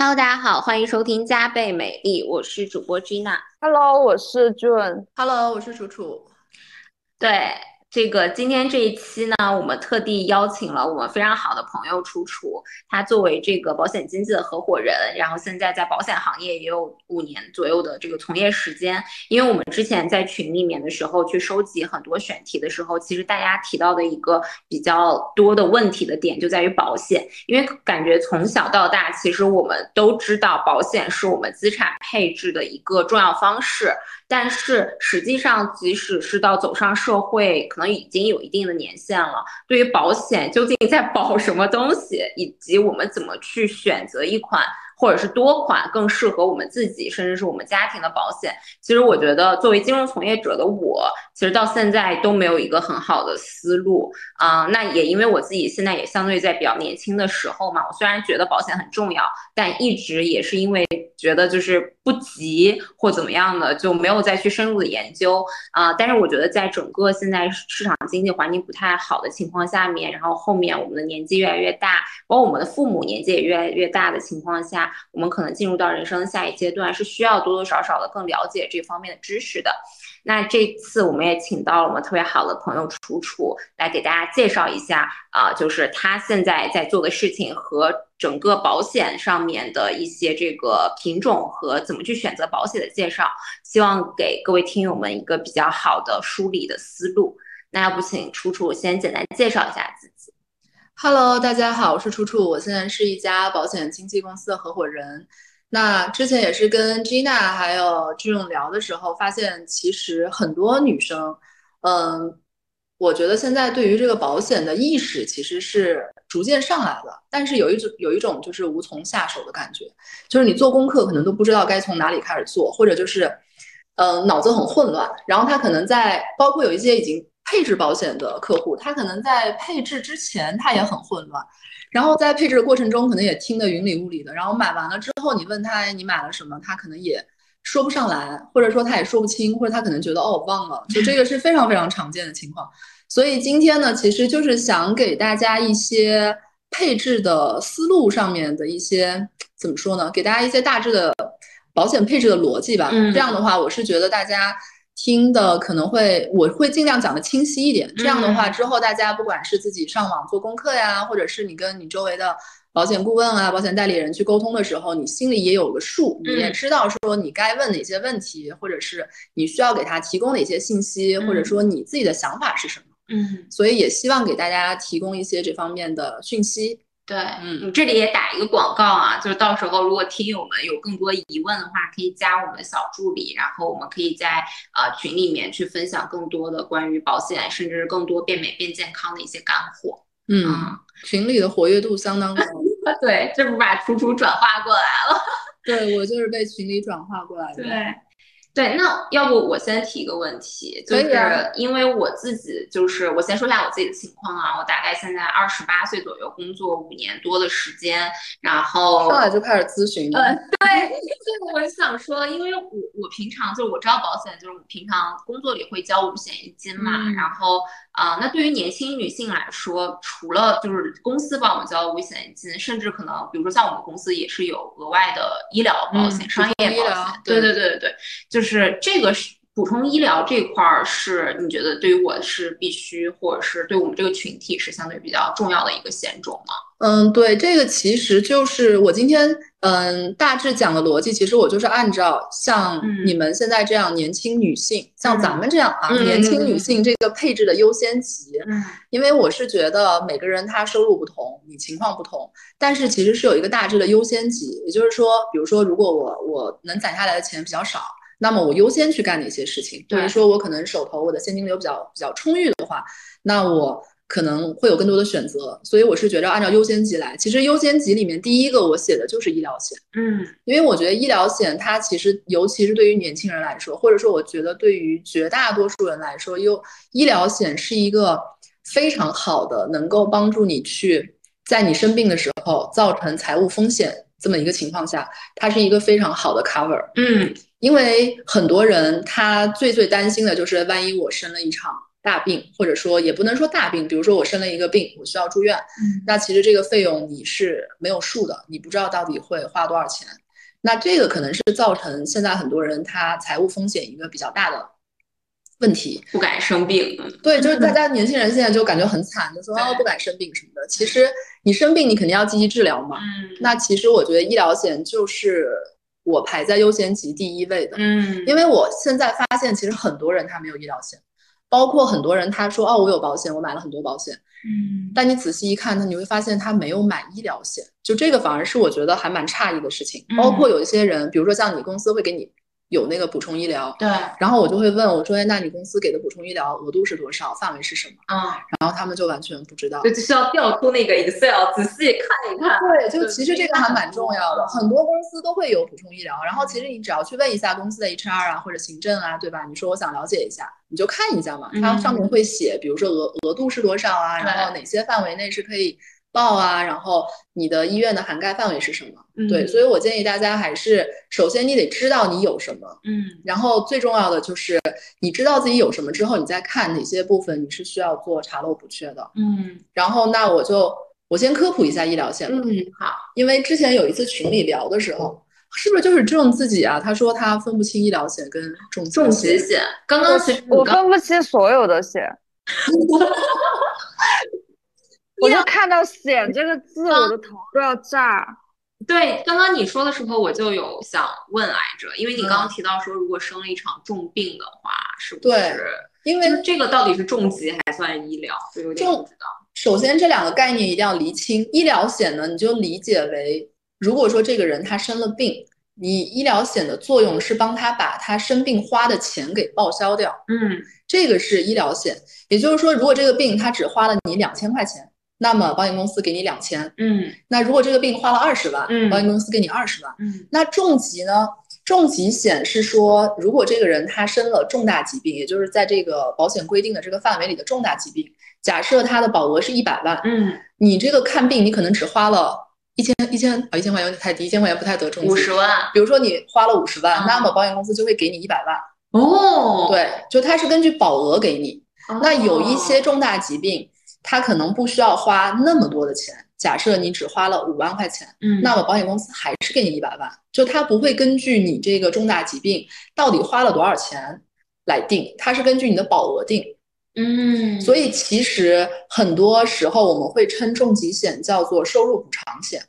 Hello，大家好，欢迎收听加倍美丽，我是主播 Gina。Hello，我是 June。Hello，我是楚楚。对。这个今天这一期呢，我们特地邀请了我们非常好的朋友楚楚，他作为这个保险经纪的合伙人，然后现在在保险行业也有五年左右的这个从业时间。因为我们之前在群里面的时候去收集很多选题的时候，其实大家提到的一个比较多的问题的点就在于保险，因为感觉从小到大，其实我们都知道保险是我们资产配置的一个重要方式。但是实际上，即使是到走上社会，可能已经有一定的年限了。对于保险，究竟在保什么东西，以及我们怎么去选择一款？或者是多款更适合我们自己，甚至是我们家庭的保险。其实我觉得，作为金融从业者的我，其实到现在都没有一个很好的思路啊。那也因为我自己现在也相对在比较年轻的时候嘛，我虽然觉得保险很重要，但一直也是因为觉得就是不急或怎么样的，就没有再去深入的研究啊。但是我觉得，在整个现在市场经济环境不太好的情况下面，然后后面我们的年纪越来越大，包括我们的父母年纪也越来越大的情况下。我们可能进入到人生的下一阶段，是需要多多少少的更了解这方面的知识的。那这次我们也请到了我们特别好的朋友楚楚来给大家介绍一下啊，就是他现在在做的事情和整个保险上面的一些这个品种和怎么去选择保险的介绍，希望给各位听友们一个比较好的梳理的思路。那要不请楚楚先简单介绍一下自己。Hello，大家好，我是楚楚，我现在是一家保险经纪公司的合伙人。那之前也是跟 Gina 还有志勇聊的时候，发现其实很多女生，嗯，我觉得现在对于这个保险的意识其实是逐渐上来了，但是有一种有一种就是无从下手的感觉，就是你做功课可能都不知道该从哪里开始做，或者就是，嗯，脑子很混乱。然后他可能在包括有一些已经。配置保险的客户，他可能在配置之前他也很混乱，然后在配置的过程中可能也听得云里雾里的，然后买完了之后你问他你买了什么，他可能也说不上来，或者说他也说不清，或者他可能觉得哦我忘了，就这个是非常非常常见的情况。所以今天呢，其实就是想给大家一些配置的思路上面的一些怎么说呢？给大家一些大致的保险配置的逻辑吧。这样的话，我是觉得大家。听的可能会，我会尽量讲的清晰一点。这样的话，之后大家不管是自己上网做功课呀，或者是你跟你周围的保险顾问啊、保险代理人去沟通的时候，你心里也有个数，你也知道说你该问哪些问题，或者是你需要给他提供哪些信息，或者说你自己的想法是什么。嗯，所以也希望给大家提供一些这方面的讯息。对，嗯，你这里也打一个广告啊，就是到时候如果听友们有更多疑问的话，可以加我们小助理，然后我们可以在呃群里面去分享更多的关于保险，甚至是更多变美变健康的一些干货。嗯，群里的活跃度相当高。对，这不把楚楚转化过来了？对我就是被群里转化过来的。对。对，那要不我先提一个问题，就是因为我自己就是我先说一下我自己的情况啊，我大概现在二十八岁左右，工作五年多的时间，然后上来就开始咨询。嗯，对，这 个我想说，因为我我平常就是我知道保险，就是我平常工作里会交五险一金嘛，然后啊，那对于年轻女性来说，除了就是公司帮我们交五险一金，甚至可能比如说像我们公司也是有额外的医疗保险、商业保险，对对对对对，就是。是这个是补充医疗这块儿，是你觉得对于我是必须，或者是对我们这个群体是相对比较重要的一个险种吗？嗯，对，这个其实就是我今天嗯大致讲的逻辑，其实我就是按照像你们现在这样年轻女性，像咱们这样啊年轻女性这个配置的优先级，嗯因为我是觉得每个人他收入不同，你情况不同，但是其实是有一个大致的优先级，也就是说，比如说如果我我能攒下来的钱比较少。那么我优先去干哪些事情？比如说我可能手头我的现金流比较比较充裕的话，那我可能会有更多的选择。所以我是觉得按照优先级来。其实优先级里面第一个我写的就是医疗险，嗯，因为我觉得医疗险它其实尤其是对于年轻人来说，或者说我觉得对于绝大多数人来说，优医疗险是一个非常好的能够帮助你去在你生病的时候造成财务风险这么一个情况下，它是一个非常好的 cover，嗯。因为很多人他最最担心的就是万一我生了一场大病，或者说也不能说大病，比如说我生了一个病，我需要住院，嗯那其实这个费用你是没有数的，你不知道到底会花多少钱。那这个可能是造成现在很多人他财务风险一个比较大的问题。不敢生病，对，就是大家年轻人现在就感觉很惨，就说哦不敢生病什么的。其实你生病，你肯定要积极治疗嘛。嗯那其实我觉得医疗险就是我排在优先级第一位的，嗯，因为我现在发现其实很多人他没有医疗险，包括很多人他说哦我有保险，我买了很多保险，嗯但你仔细一看，他你会发现他没有买医疗险，就这个反而是我觉得还蛮诧异的事情。包括有一些人，比如说像你公司会给你有那个补充医疗，对，然后我就会问我说，哎，那你公司给的补充医疗额度是多少，范围是什么？嗯，然后他们就完全不知道。就需要调出那个 Excel 仔细看一看，对，就其实这个还蛮重要的，很多公司都会有补充医疗，然后其实你只要去问一下公司的 HR 啊或者行政啊，对吧？你说我想了解一下，你就看一下嘛，它上面会写，比如说额额度是多少啊，然后哪些范围内是可以报啊，然后你的医院的涵盖范围是什么？对，所以我建议大家还是首先你得知道你有什么，嗯然后最重要的就是你知道自己有什么之后，你再看哪些部分你是需要做查漏补缺的。嗯然后那我就我先科普一下医疗险吧，嗯，好，因为之前有一次群里聊的时候，是不是就是郑自己啊？他说他分不清医疗险跟重疾重疾险，刚刚其实我分不清所有的险，我就看到“险”这个字，我的头都要炸。对，刚刚你说的时候，我就有想问来着，因为你刚刚嗯提到说，如果生了一场重病的话，是不对是？因为这个到底是重疾还算医疗？就有点重不知道。首先这两个概念一定要厘清。医疗险呢，你就理解为，如果说这个人他生了病，你医疗险的作用是帮他把他生病花的钱给报销掉，嗯这个是医疗险。也就是说，如果这个病他只花了你两千块钱，那么保险公司给你两千。嗯那如果这个病花了二十万，嗯保险公司给你二十万。嗯那重疾呢？重疾险是说，如果这个人他生了重大疾病，也就是在这个保险规定的这个范围里的重大疾病，假设他的保额是一百万，嗯，你这个看病你可能只花了一千一千啊一千块钱有点太低，一千块钱不太得重疾。五十万比如说你花了五十万，嗯那么保险公司就会给你一百万。哦。对，就它是根据保额给你。哦，那有一些重大疾病，它可能不需要花那么多的钱。假设你只花了五万块钱。嗯，那么保险公司还是给你一百万，就它不会根据你这个重大疾病到底花了多少钱来定，它是根据你的保额定。嗯，所以其实很多时候我们会称重疾险叫做收入补偿险，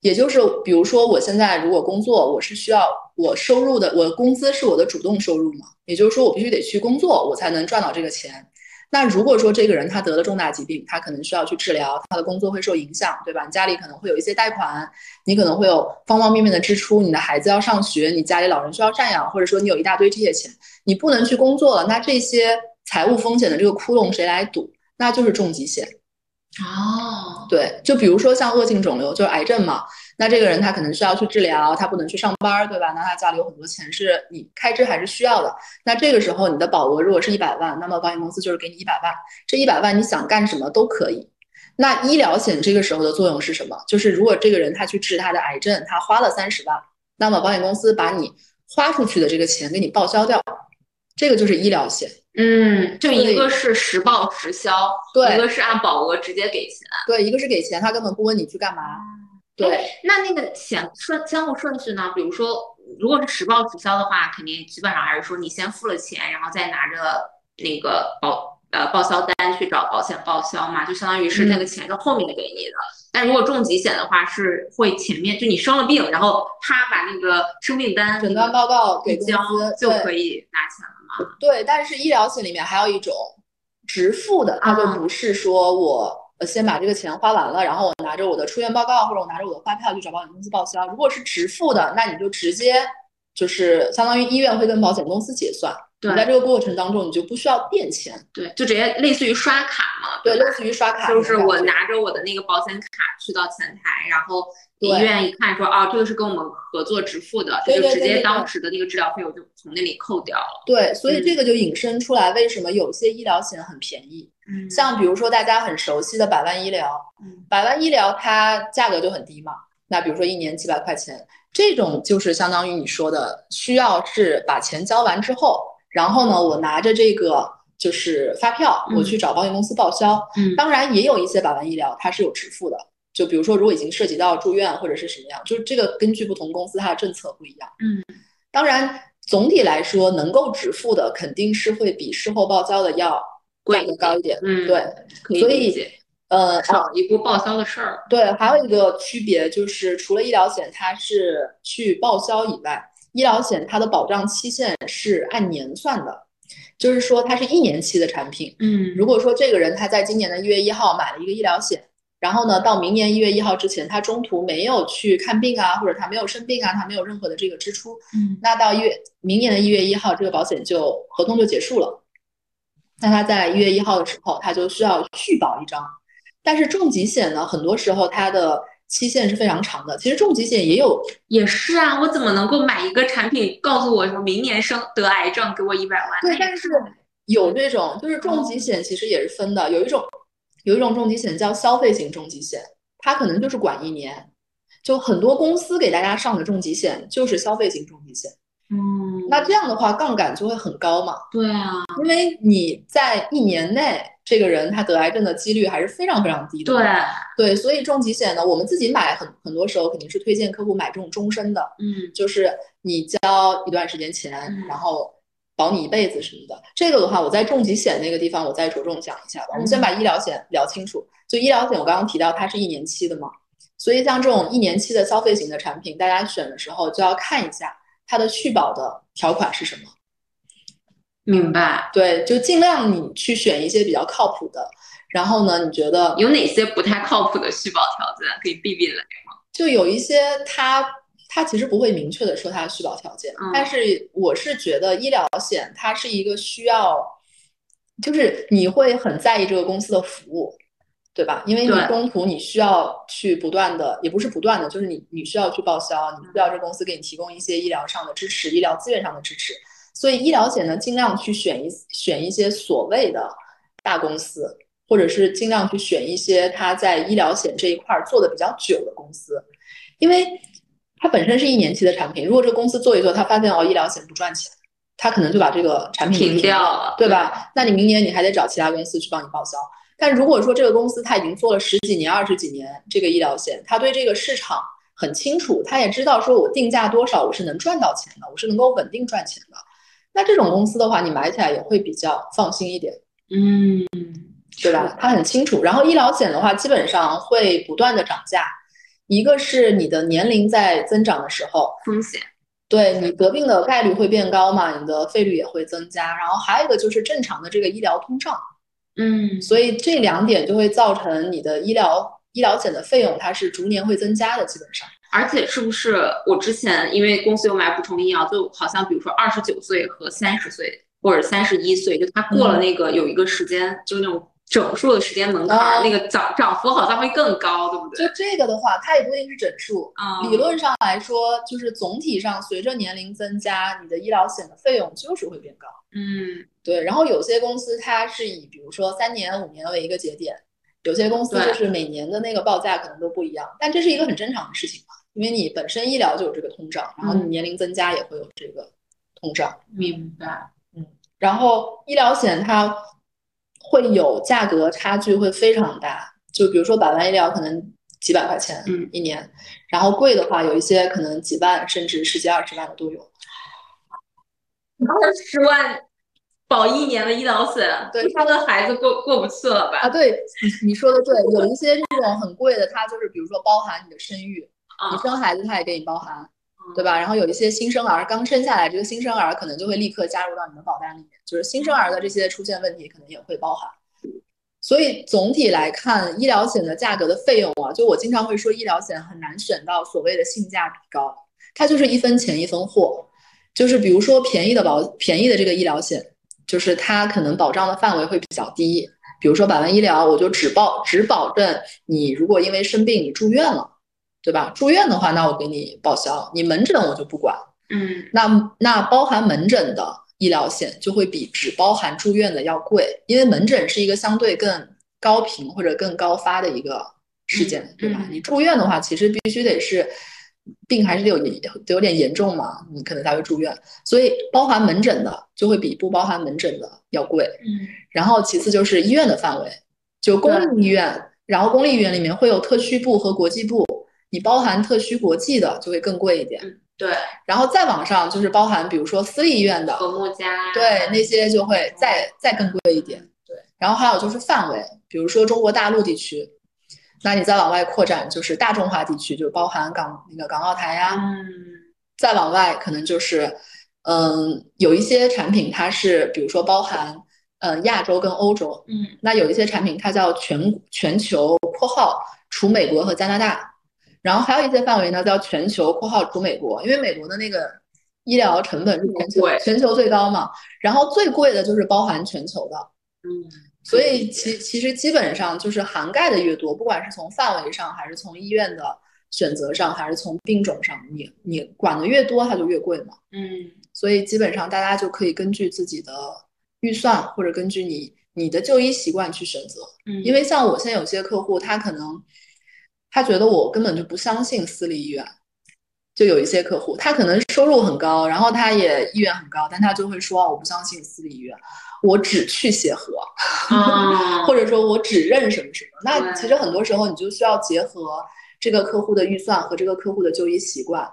也就是比如说我现在如果工作，我是需要我收入的，我的工资是我的主动收入嘛，也就是说我必须得去工作，我才能赚到这个钱。那如果说这个人他得了重大疾病，他可能需要去治疗，他的工作会受影响，对吧？你家里可能会有一些贷款，你可能会有方方面面的支出，你的孩子要上学，你家里老人需要赡养，或者说你有一大堆这些钱，你不能去工作了，那这些财务风险的这个窟窿谁来堵？那就是重疾险。哦，对，就比如说像恶性肿瘤，就是癌症嘛，那这个人他可能需要去治疗，他不能去上班儿，对吧？那他家里有很多钱是你开支还是需要的。那这个时候你的保额如果是一百万，那么保险公司就是给你一百万，这一百万你想干什么都可以。那医疗险这个时候的作用是什么？就是如果这个人他去治他的癌症，他花了三十万，那么保险公司把你花出去的这个钱给你报销掉，这个就是医疗险。嗯，就一个是实报实销，对一个是按保额直接给钱。对，一个是给钱，他根本不问你去干嘛。对，哎，那那个险顺先后顺序呢？比如说，如果是实报实销的话，肯定基本上还是说你先付了钱，然后再拿着那个保呃报销单去找保险报销嘛，就相当于是那嗯个钱是后面给你的。但如果重疾险的话，是会前面就你生了病，然后他把那个生病单诊断报告给交司就可以拿钱了嘛。对，但是医疗险里面还有一种直付的，它就啊不是说我呃先把这个钱花完了，然后我拿着我的出院报告或者我拿着我的发票去找保险公司报销。如果是直付的，那你就直接就是相当于医院会跟保险公司结算，你在这个过程当中你就不需要垫钱，对，就直接类似于刷卡嘛，对，类似于刷卡就是我拿着我的那个保险卡去到前台，然后医院一看说，啊，这个是跟我们合作直付的，就直接当时的那个治疗费我就从那里扣掉了。对，所以嗯这个就引申出来为什么有些医疗险很便宜，嗯像比如说大家很熟悉的百万医疗，嗯百万医疗它价格就很低嘛，那比如说一年几百块钱，这种就是相当于你说的，需要是把钱交完之后，然后呢，我拿着这个就是发票，我去找保险公司报销。嗯当然也有一些百万医疗它是有支付的，就比如说如果已经涉及到住院或者是什么样，就是这个根据不同公司它的政策不一样。嗯，当然总体来说能够支付的肯定是会比事后报销的要价贵一格高一点。嗯对，可以所以，呃，少一步报销的事儿。对，还有一个区别就是，除了医疗险它是去报销以外，医疗险它的保障期限是按年算的，就是说它是一年期的产品。嗯如果说这个人他在今年的一月一号买了一个医疗险，然后呢，到明年一月一号之前，他中途没有去看病啊，或者他没有生病啊，他没有任何的这个支出，嗯那到一月明年的一月一号，这个保险就合同就结束了。那他在一月一号的时候，他就需要续保一张。但是重疾险呢，很多时候它的期限是非常长的。其实重疾险也有，也是啊，我怎么能够买一个产品，告诉我说明年生得癌症，给我一百万？对，但是有这种就是重疾险其实也是分的，有一种有一种重疾险叫消费型重疾险，它可能就是管一年。就很多公司给大家上的重疾险就是消费型重疾险，嗯，那这样的话杠杆就会很高嘛。对啊，因为你在一年内，这个人他得癌症的几率还是非常非常低的。对，对，所以重疾险呢，我们自己买很很多时候肯定是推荐客户买这种终身的，嗯就是你交一段时间钱嗯，然后保你一辈子什么的。这个的话，我在重疾险那个地方我再着重讲一下吧。我们先嗯把医疗险聊清楚。就医疗险，我刚刚提到它是一年期的嘛，所以像这种一年期的消费型的产品，大家选的时候就要看一下它的续保的条款是什么。明白。对，就尽量你去选一些比较靠谱的。然后呢，你觉得有哪些不太靠谱的续保条件可以避避雷吗？就有一些它它其实不会明确的说它的续保条件，嗯但是我是觉得医疗险它是一个需要，就是你会很在意这个公司的服务，对吧？因为你中途你需要去不断的，也不是不断的，就是你你需要去报销，你需要这公司给你提供一些医疗上的支持、医疗资源上的支持。所以医疗险呢，尽量去选一选一些所谓的大公司，或者是尽量去选一些它在医疗险这一块儿做的比较久的公司，因为它本身是一年期的产品，如果这个公司做一做，他发现哦医疗险不赚钱，他可能就把这个产品停停掉了对吧？那你明年你还得找其他公司去帮你报销。但如果说这个公司它已经做了十几年、二十几年这个医疗险，他对这个市场很清楚，他也知道说我定价多少我是能赚到钱的，我是能够稳定赚钱的。那这种公司的话，你买起来也会比较放心一点，嗯，对吧？它很清楚。然后医疗险的话，基本上会不断的涨价，一个是你的年龄在增长的时候，风险。对你得病的概率会变高嘛，你的费率也会增加。然后还有一个就是正常的这个医疗通胀，嗯，所以这两点就会造成你的医疗医疗险的费用它是逐年会增加的，基本上。而且是不是我之前因为公司有买补充医药，就好像比如说二十九岁和三十岁或者三十一岁，就他过了那个有一个时间，就是那种整数的时间门槛那个涨涨幅好像会更高，对不对？就这个的话，它也不一定是整数。嗯，理论上来说，就是总体上随着年龄增加，你的医疗险的费用就是会变高。嗯，对，然后有些公司它是以比如说三年、五年为一个节点，有些公司就是每年的那个报价可能都不一样，但这是一个很正常的事情嘛，因为你本身医疗就有这个通胀，然后你嗯年龄增加也会有这个通胀，明白。嗯然后医疗险它会有价格差距会非常大，就比如说百万医疗可能几百块钱嗯一年，然后贵的话有一些可能几万甚至十几二十万的都有。二十万保一年的医疗险，对他的孩子过过不去了吧？啊，对，你你说的对，有一些这种很贵的，它就是比如说包含你的生育，你啊，生孩子它也给你包含，嗯对吧？然后有一些新生儿刚生下来，这个新生儿可能就会立刻加入到你的保单里面，就是新生儿的这些出现问题可能也会包含。所以总体来看，医疗险的价格的费用啊，就我经常会说，医疗险很难选到所谓的性价比高，它就是一分钱一分货。就是比如说便宜的保便宜的这个医疗险，就是它可能保障的范围会比较低，比如说百万医疗，我就只保只保证你如果因为生病你住院了，对吧？住院的话，那我给你报销，你门诊我就不管。嗯那那包含门诊的医疗险就会比只包含住院的要贵，因为门诊是一个相对更高频或者更高发的一个事件，对吧？嗯你住院的话，其实必须得是病还是得有得有点严重嘛，你可能才会住院。所以包含门诊的就会比不包含门诊的要贵。嗯，然后其次就是医院的范围，就公立医院，然后公立医院里面会有特区部和国际部，你包含特区国际的就会更贵一点。嗯对，然后再往上就是包含比如说私立医院的，和睦家，对那些就会再再更贵一点。对，然后还有就是范围，比如说中国大陆地区，那你再往外扩展就是大众化地区，就包含港那个港澳台呀。嗯，再往外可能就是，嗯，有一些产品它是比如说包含嗯亚洲跟欧洲，嗯。那有一些产品它叫全全球（括号除美国和加拿大），然后还有一些范围呢叫全球（括号除美国），因为美国的那个医疗成本是全球全球最高嘛，然后最贵的就是包含全球的，嗯，所以其其实基本上就是涵盖的越多，不管是从范围上，还是从医院的选择上，还是从病种上，你你管的越多，它就越贵嘛。嗯所以基本上大家就可以根据自己的预算，或者根据你你的就医习惯去选择。嗯，因为像我现在有些客户，他可能他觉得我根本就不相信私立医院，就有一些客户，他可能收入很高，然后他也意愿很高，但他就会说我不相信私立医院，我只去协和，啊，或者说我只认什么什么。那其实很多时候你就需要结合这个客户的预算和这个客户的就医习惯，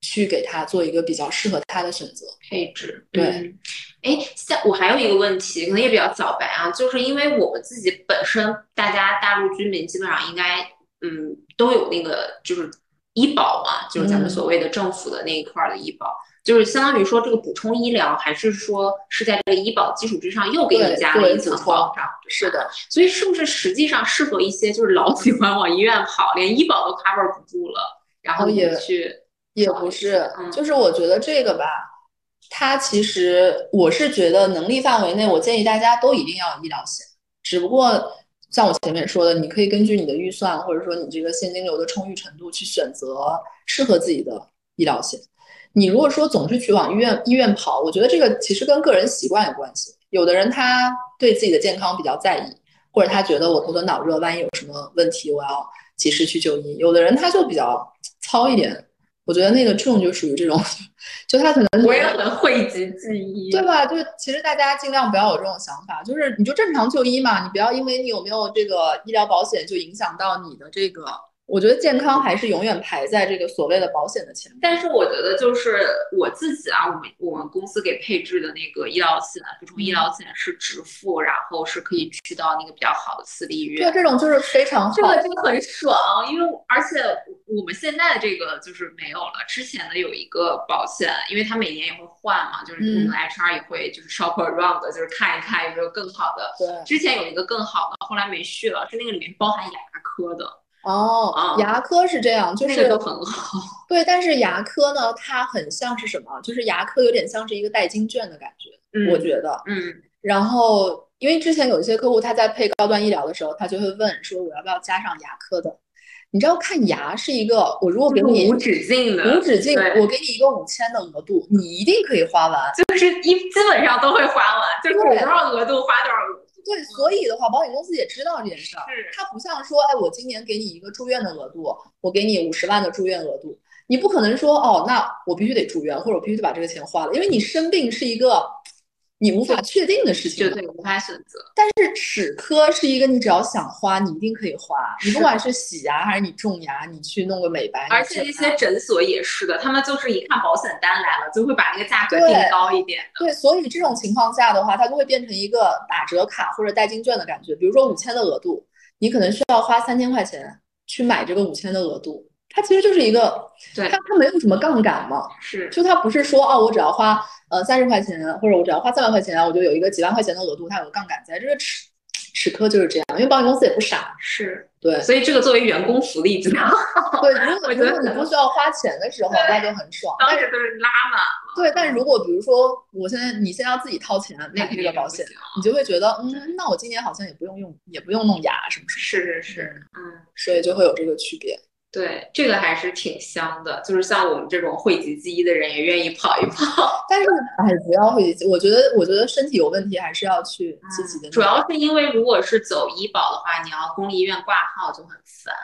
去给他做一个比较适合他的选择。配置，对嗯。哎，像我还有一个问题，可能也比较早白啊，就是因为我们自己本身，大家大陆居民基本上应该，嗯，都有那个就是医保嘛，就是咱们嗯。所谓的政府的那一块儿的医保，就是相当于说这个补充医疗，还是说是在这个医保基础之上又给你加了一层保障，是的，所以是不是实际上适合一些就是老喜欢往医院跑，连医保都 cover 不住了，然后也去也不是，嗯。就是我觉得这个吧，它其实我是觉得能力范围内，我建议大家都一定要有医疗险。只不过像我前面说的，你可以根据你的预算或者说你这个现金流的充裕程度去选择适合自己的医疗险。你如果说总是去往医院医院跑，我觉得这个其实跟个人习惯有关系。有的人他对自己的健康比较在意，或者他觉得我头疼脑热，万一有什么问题，我要及时去就医。有的人他就比较糙一点，我觉得那个这种就属于这种，就他可能我也很讳疾忌医，对吧？就是其实大家尽量不要有这种想法，就是你就正常就医嘛，你不要因为你有没有这个医疗保险就影响到你的这个。我觉得健康还是永远排在这个所谓的保险的前面。但是我觉得就是我自己啊，我们我们公司给配置的那个医疗险，补充医疗险是直付，然后是可以去到那个比较好的私立医院。对，这种就是非常好。这个就很爽，因为而且我们现在的这个就是没有了，之前的有一个保险，因为它每年也会换嘛，就是我们嗯 HR 也会就是 shop around，就是看一看有没有更好的。对之前有一个更好的，后来没续了，是那个里面包含牙科的，哦啊，牙科是这样，就是那个都很好。对，但是牙科呢，它很像是什么？就是牙科有点像是一个代金券的感觉，嗯我觉得。嗯然后，因为之前有一些客户他在配高端医疗的时候，他就会问说我要不要加上牙科的？你知道看牙是一个，我如果给你无止境的，无止境，对我给你一个五千的额度，你一定可以花完。就是一基本上都会花完，就是多少额度花多少额度。对，所以的话，保险公司也知道这件事儿，是。它不像说，哎，我今年给你一个住院的额度，我给你五十万的住院额度，你不可能说，哦，那我必须得住院，或者我必须得把这个钱花了，因为你生病是一个你无法确定的事情对，无法选择。但是齿科是一个你只要想花，你一定可以花。你不管是洗牙还是你种牙，你去弄个美白，而且那些诊所也是的，他们就是一看保险单来了，就会把那个价格对定高一点的。对，所以这种情况下的话，它就会变成一个打折卡或者代金券的感觉。比如说五千的额度，你可能需要花三千块钱去买这个五千的额度，它其实就是一个，对它它没有什么杠杆嘛，是，就它不是说哦，我只要花呃三十块钱，或者我只要花三百块钱，我就有一个几万块钱的额度，它有个杠杆在。这个齿齿科就是这样，因为保险公司也不傻，是，对所以这个作为员工福利 对，如果如果你不需要花钱的时候，那就很爽。当时都是拉满了，对，但是如果比如说我现在你现在要自己掏钱买这个保险你就会觉得嗯，那我今年好像也不用用，也不用弄牙什么什么，是是是，嗯。所以就会有这个区别。对，这个还是挺香的，就是像我们这种讳疾忌医的人也愿意跑一跑。但是哎，不要会，我觉得我觉得身体有问题还是要去积极的。主要是因为如果是走医保的话，你要公立医院挂号就很烦。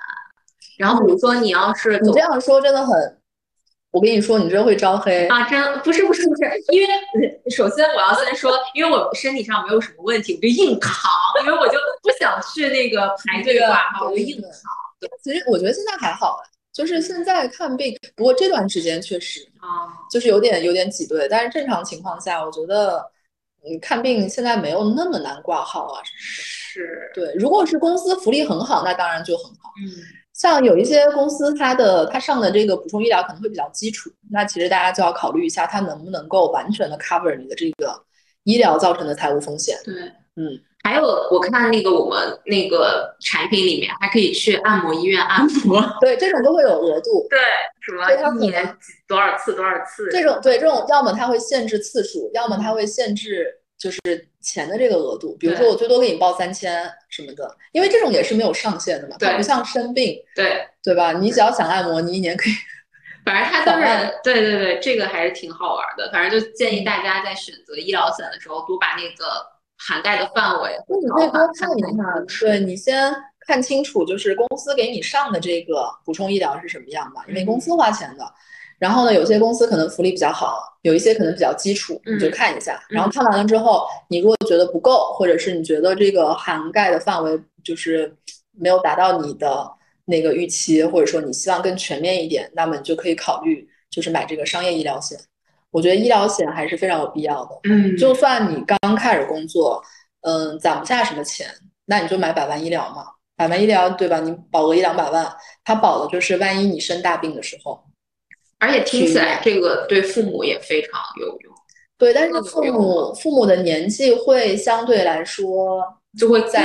然后比如说你要是走你这样说真的很我跟你说，你这会招黑啊！真不是不是不是，因为首先我要先说，因为我身体上没有什么问题，我就硬扛，因为我就不想去那个排队挂号，我就硬扛。对，其实我觉得现在还好，就是现在看病，不过这段时间确实啊，就是有点有点挤兑，但是正常情况下，我觉得嗯看病现在没有那么难挂号啊。是，对，如果是公司福利很好，那当然就很好。嗯。像有一些公司，它的它上的这个补充医疗可能会比较基础，那其实大家就要考虑一下，它能不能够完全的 cover 你的这个医疗造成的财务风险。对，嗯，还有我看那个我们那个产品里面还可以去按摩医院按摩，对，这种都会有额度。对，什么一年多少次多少次？这种对这种，要么它会限制次数，要么它会限制。就是钱的这个额度，比如说我最多给你报三千什么的，因为这种也是没有上限的嘛，它不像生病，对对吧？你只要想按摩，你一年可以，反正它都是，对对对，这个还是挺好玩的。反正就建议大家在选择医疗险的时候，多把那个涵盖的范围，那你可以多看一下，对你先看清楚，就是公司给你上的这个补充医疗是什么样的，因为公司花钱的。然后呢，有些公司可能福利比较好，有一些可能比较基础，你就看一下。然后看完了之后，你如果觉得不够，或者是你觉得这个涵盖的范围就是没有达到你的那个预期，或者说你希望更全面一点，那么你就可以考虑就是买这个商业医疗险。我觉得医疗险还是非常有必要的。嗯，就算你刚开始工作，嗯，攒不下什么钱，那你就买百万医疗嘛。百万医疗对吧？你保额一两百万，它保的就是万一你生大病的时候。而且听起来这个对父母也非常有用，对，但是父母父母的年纪会相对来说就会在，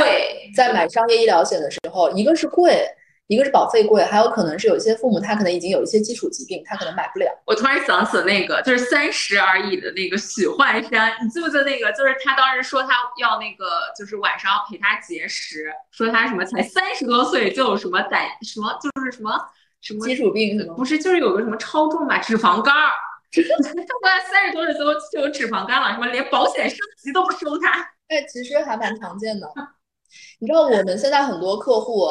在买商业医疗险的时候，一个是贵，一个是保费贵，还有可能是有些父母他可能已经有一些基础疾病，他可能买不了。我突然想起那个就是三十而已的那个许幻山，你记不记得那个？就是他当时说他要那个，就是晚上要陪他节食，说他什么才三十多岁就有什么胆什么就是什么。什么基础病是吗？不是，就是有个什么超重吧，脂肪肝儿。他三十多岁都就有脂肪肝了，什么连保险升级都不收他。哎，其实还蛮常见的。你知道我们现在很多客户，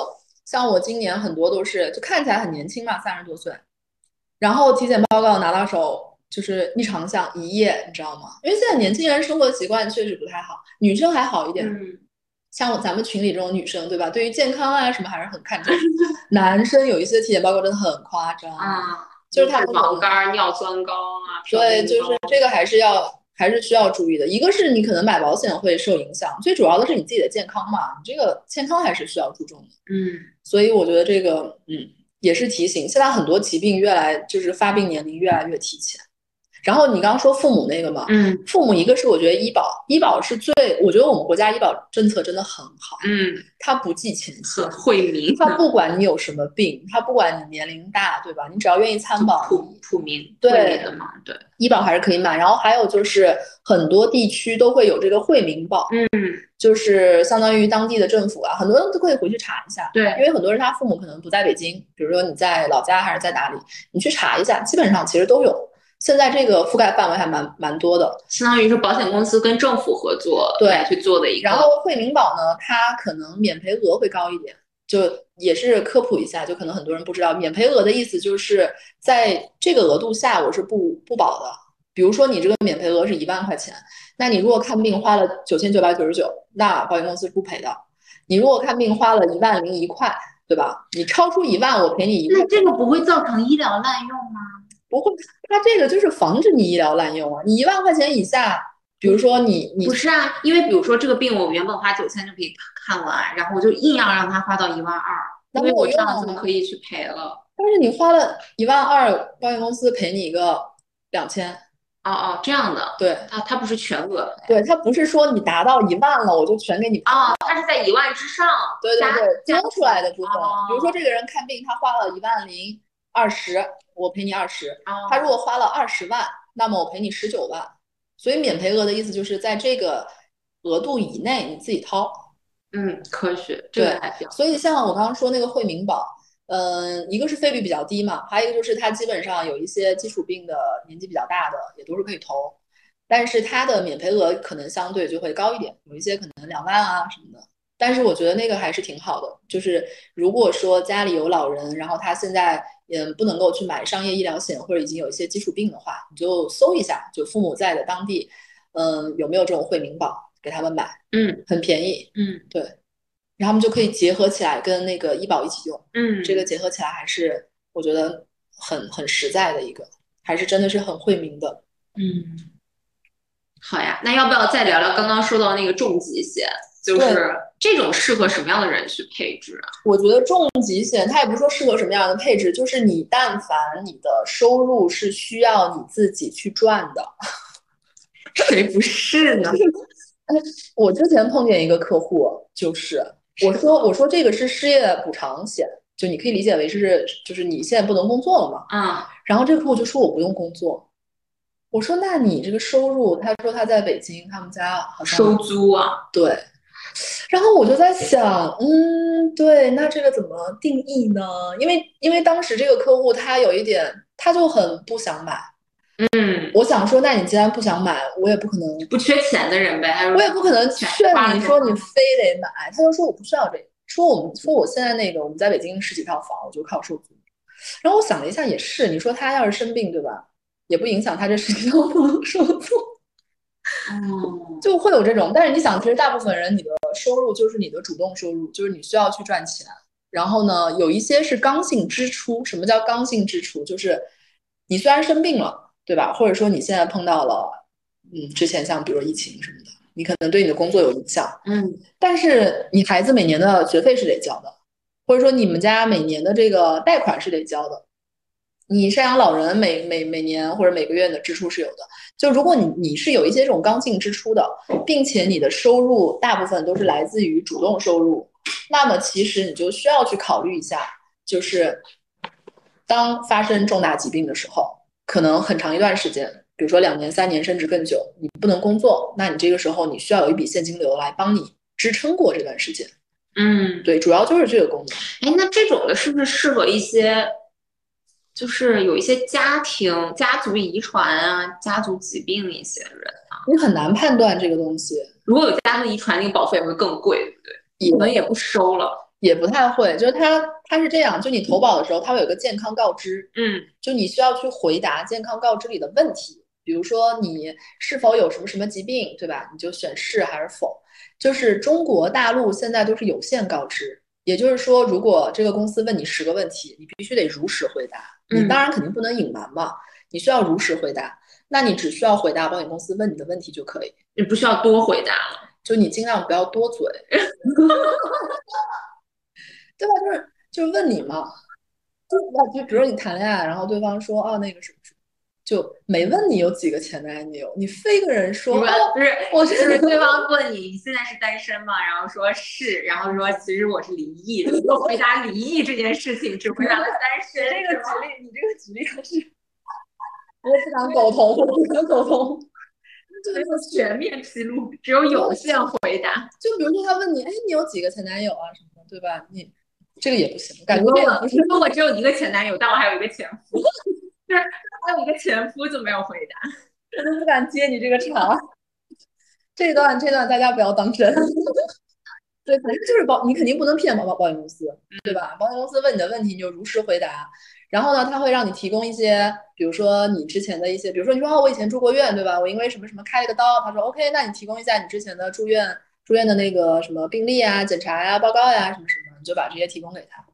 像我今年很多都是就看起来很年轻嘛，三十多岁，然后体检报告拿到手就是异常项一页，你知道吗？因为现在年轻人生活习惯确实不太好，女生还好一点。嗯。像咱们群里这种女生，对吧？对于健康啊什么还是很看重。男生有一些体检报告真的很夸张啊，就是他脂肪肝、尿酸高啊。对，就是这个还是要还是需要注意的。一个是你可能买保险会受影响，最主要的是你自己的健康嘛，你这个健康还是需要注重的。嗯，所以我觉得这个嗯也是提醒，现在很多疾病越来就是发病年龄越来越提前。然后你刚刚说父母那个嘛，嗯，父母一个是我觉得医保，医保是最，我觉得我们国家医保政策真的很好，嗯，它不计前嫌，惠民，它不管你有什么病，它不管你年龄大，对吧？你只要愿意参保，普普民对的嘛，对，医保还是可以买。然后还有就是很多地区都会有这个惠民保，嗯，就是相当于当地的政府啊，很多人都可以回去查一下，对，因为很多人他父母可能不在北京，比如说你在老家还是在哪里，你去查一下，基本上其实都有。现在这个覆盖范围还蛮蛮多的，相当于是保险公司跟政府合作对去做的一个。然后惠民保呢，它可能免赔额会高一点，就也是科普一下，就可能很多人不知道，免赔额的意思就是在这个额度下我是不不保的。比如说你这个免赔额是一万块钱，那你如果看病花了九千九百九十九，那保险公司是不赔的。你如果看病花了一万零一块，对吧？你超出一万，我赔你一块。那这个不会造成医疗滥用吗？不会，它这个就是防止你医疗滥用啊。你一万块钱以下，比如说你你不是啊，因为比如说这个病我原本花九千就可以看完，然后我就硬要让他花到一万二，因为我这样就可以去赔了。但是你花了一万二，保险公司赔你一个两千。哦哦，这样的。对，它它不是全额。对，它不是说你达到一万了我就全给你赔。哦，它是在一万之上。对对对，加出来的部分。比如说这个人看病，他花了一万零二十。我赔你二十，他如果花了二十万，那么我赔你十九万。所以免赔额的意思就是在这个额度以内你自己掏。嗯，科学，对。所以像我刚刚说那个惠民保，嗯，一个是费率比较低嘛，还有一个就是它基本上有一些基础病的年纪比较大的也都是可以投，但是它的免赔额可能相对就会高一点，有一些可能两万啊什么的。但是我觉得那个还是挺好的，就是如果说家里有老人，然后他现在嗯不能够去买商业医疗险，或者已经有一些基础病的话，你就搜一下，就父母在的当地，嗯有没有这种惠民保给他们买，嗯很便宜，嗯对，然后他们就可以结合起来跟那个医保一起用，嗯，这个结合起来还是我觉得很很实在的一个，还是真的是很惠民的。嗯，好呀，那要不要再聊聊刚刚说到那个重疾险？就是这种适合什么样的人去配置啊？我觉得重疾险它也不是说适合什么样的配置，就是你但凡你的收入是需要你自己去赚的，谁不是呢？我之前碰见一个客户，就是我说我说这个是失业补偿险，就你可以理解为是就是你现在不能工作了嘛，嗯然后这个客户就说我不用工作，我说那你这个收入，他说他在北京，他们家好像收租啊，对，然后我就在想，嗯，对，那这个怎么定义呢？因为因为当时这个客户他有一点，他就很不想买。嗯，我想说，那你既然不想买，我也不可能，不缺钱的人呗，还是我也不可能劝你说你非得买。他就说我不需要这个，说我们说我现在那个我们在北京十几套房，我就靠收租。然后我想了一下，也是，你说他要是生病，对吧？也不影响他这十几套房收租。哦，就会有这种，但是你想，其实大部分人你的收入就是你的主动收入，就是你需要去赚钱。然后呢，有一些是刚性支出。什么叫刚性支出？就是你虽然生病了，对吧？或者说你现在碰到了，嗯，之前像比如疫情什么的，你可能对你的工作有影响，嗯但是你孩子每年的学费是得交的，或者说你们家每年的这个贷款是得交的。你赡养老人每每每年或者每个月的支出是有的。就如果你你是有一些这种刚性支出的，并且你的收入大部分都是来自于主动收入，那么其实你就需要去考虑一下，就是当发生重大疾病的时候，可能很长一段时间，比如说两年、三年甚至更久，你不能工作，那你这个时候你需要有一笔现金流来帮你支撑过这段时间。嗯，对，主要就是这个功能。哎，那这种的是不是适合一些，就是有一些家庭、家族遗传啊、家族疾病的一些人啊？你很难判断这个东西，如果有家族遗传，那个保费会更贵，对不对？你们也不收了。也不太会。就是它它是这样，就你投保的时候，它会有个健康告知，嗯就你需要去回答健康告知里的问题，比如说你是否有什么什么疾病，对吧？你就选是还是否。就是中国大陆现在都是有限告知，也就是说，如果这个公司问你十个问题，你必须得如实回答。你嗯当然肯定不能隐瞒嘛，你需要如实回答。那你只需要回答保险公司问你的问题就可以，你不需要多回答了。就你尽量不要多嘴，对吧？就是就是问你嘛，就就比如你谈恋爱，然后对方说哦那个什么，就没问你有几个前男友，你非跟人说不是哦不是，我就是 对方问你你现在是单身吗？然后说是，然后说其实我是离异的，不回答离异这件事情，只回答了单身。这个举例，你这个举例还是我不敢苟同，我不敢苟同。没有全面披露，只有有限回答。就比如说他问你，哎，你有几个前男友啊什么的，对吧？你这个也不行，感觉不是如果我只有一个前男友，但我还有一个前夫，就是还有一个前夫就没有回答。我都不敢接你这个茬。这段这段大家不要当真。对，反正就是保，你肯定不能骗保保保险公司，对吧？保险公司问你的问题，你就如实回答。然后呢，他会让你提供一些，比如说你之前的一些，比如说你说哦，我以前住过院，对吧？我因为什么什么开了个刀，他说 OK，那你提供一下你之前的住院住院的那个什么病历啊、检查呀、报告呀什么什么，你就把这些提供给他。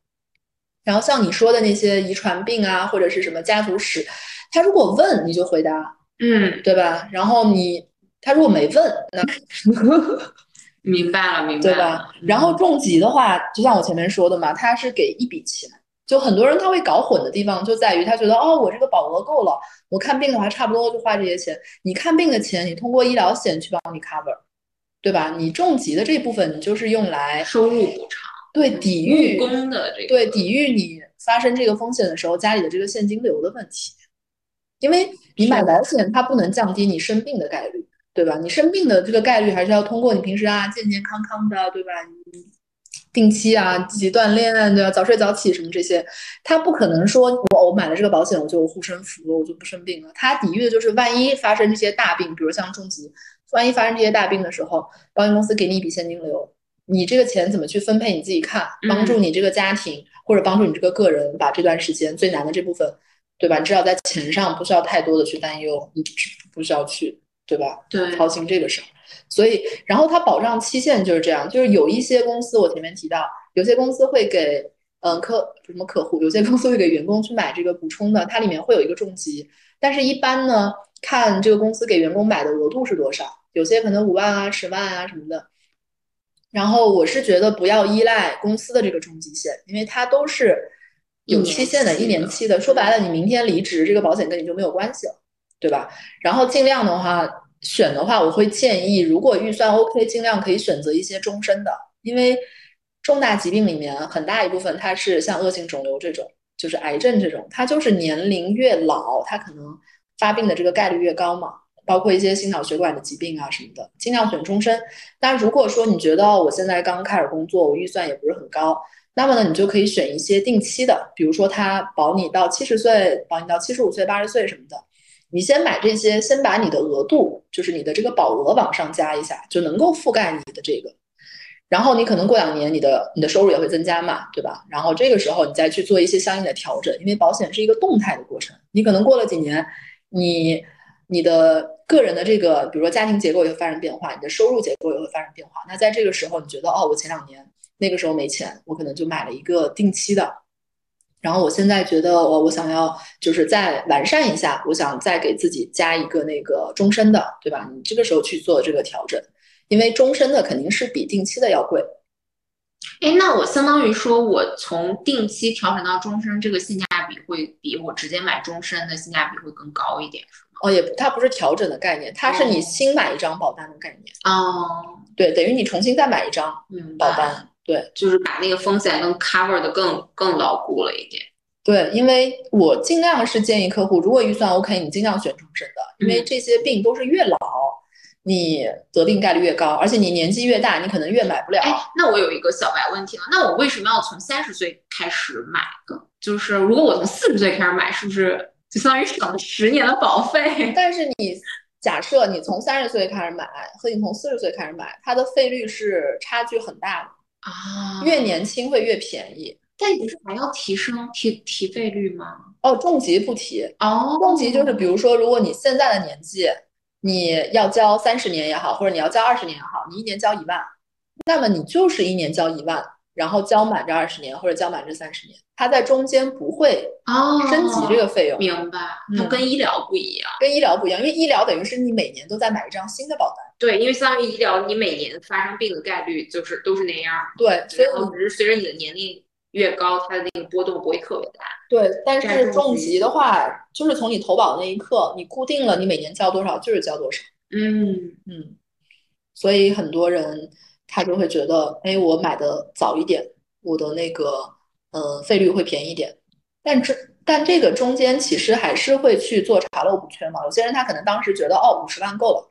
然后像你说的那些遗传病啊，或者是什么家族史，他如果问你就回答，嗯，对吧？然后你他如果没问，那 明白了，明白了。对吧？然后重疾的话，就像我前面说的嘛，他是给一笔钱。就很多人他会搞混的地方就在于他觉得哦，我这个保额够了，我看病的话差不多就花这些钱。你看病的钱，你通过医疗险去帮你 cover，对吧？你重疾的这部分，你就是用来收入补偿，对抵御误工的这个，对抵御你发生这个风险的时候家里的这个现金流的问题。因为你买保险，它不能降低你生病的概率，对吧？你生病的这个概率还是要通过你平时啊健健康康的，对吧？你定期啊积极锻炼，对吧？早睡早起什么这些，它不可能说我我买了这个保险我就护身符了，我就不生病了。它抵御的就是万一发生这些大病，比如像重疾，万一发生这些大病的时候，保险公司给你一笔现金流，你这个钱怎么去分配你自己看，帮助你这个家庭或者帮助你这个个人把这段时间最难的这部分，对吧？你至少在钱上不需要太多的去担忧，你不需要去，对吧？对，操心这个事儿。所以，然后它保障期限就是这样，就是有一些公司，我前面提到，有些公司会给嗯客什么客户，有些公司会给员工去买这个补充的，它里面会有一个重疾，但是一般呢，看这个公司给员工买的额度是多少，有些可能五万啊、十万啊什么的。然后我是觉得不要依赖公司的这个重疾险，因为它都是有期限的，一年期的。说白了，你明天离职，这个保险跟你就没有关系了，对吧？然后尽量的话选的话，我会建议，如果预算 OK，尽量可以选择一些终身的，因为重大疾病里面很大一部分它是像恶性肿瘤这种，就是癌症这种，它就是年龄越老，它可能发病的这个概率越高嘛。包括一些心脑血管的疾病啊什么的，尽量选终身。那如果说你觉得我现在刚开始工作，我预算也不是很高，那么呢，你就可以选一些定期的，比如说它保你到七十岁，保你到七十五岁、八十岁什么的。你先买这些，先把你的额度，就是你的这个保额往上加一下，就能够覆盖你的这个。然后你可能过两年，你的你的收入也会增加嘛，对吧？然后这个时候你再去做一些相应的调整，因为保险是一个动态的过程，你可能过了几年，你。你的个人的这个，比如说家庭结构也会发生变化，你的收入结构也会发生变化。那在这个时候，你觉得哦，我前两年那个时候没钱，我可能就买了一个定期的，然后我现在觉得我我想要就是再完善一下，我想再给自己加一个那个终身的，对吧？你这个时候去做这个调整，因为终身的肯定是比定期的要贵。哎，那我相当于说我从定期调整到终身，这个性价比比会比我直接买终身的性价比会更高一点，是吗？哦，也它不是调整的概念，它是你新买一张保单的概念。哦，对，等于你重新再买一张保单，对，就是把那个风险更 cover 的更更牢固了一点。对，因为我尽量是建议客户，如果预算 OK，你尽量选终身的，因为这些病都是越老，你得病概率越高，而且你年纪越大，你可能越买不了。哎，那我有一个小白问题了，那我为什么要从三十岁开始买呢？就是如果我从四十岁开始买，是不是？就相当于省了十年的保费，但是你假设你从三十岁开始买和你从四十岁开始买，它的费率是差距很大的啊。越年轻会越便宜，但不是还要提升提提费率吗？哦，重疾不提哦，重疾就是比如说，如果你现在的年纪你要交三十年也好，或者你要交二十年也好，你一年交一万，那么你就是一年交一万。然后交满这二十年或者交满这三十年，它在中间不会升级这个费用。明白，它跟医疗不一样，跟医疗不一样，因为医疗等于是你每年都在买一张新的保单。对，因为相当于医疗，你每年发生病的概率就是都是那样。对，所以只是随着你的年龄越高，它的那个波动不会特别大。对，但是重疾的话，就是从你投保的那一刻，你固定了你每年交多少就是交多少。嗯嗯，所以很多人。他就会觉得，哎，我买的早一点，我的那个，呃，费率会便宜点。但这但这个中间其实还是会去做查漏补缺嘛。有些人他可能当时觉得，哦，五十万够了，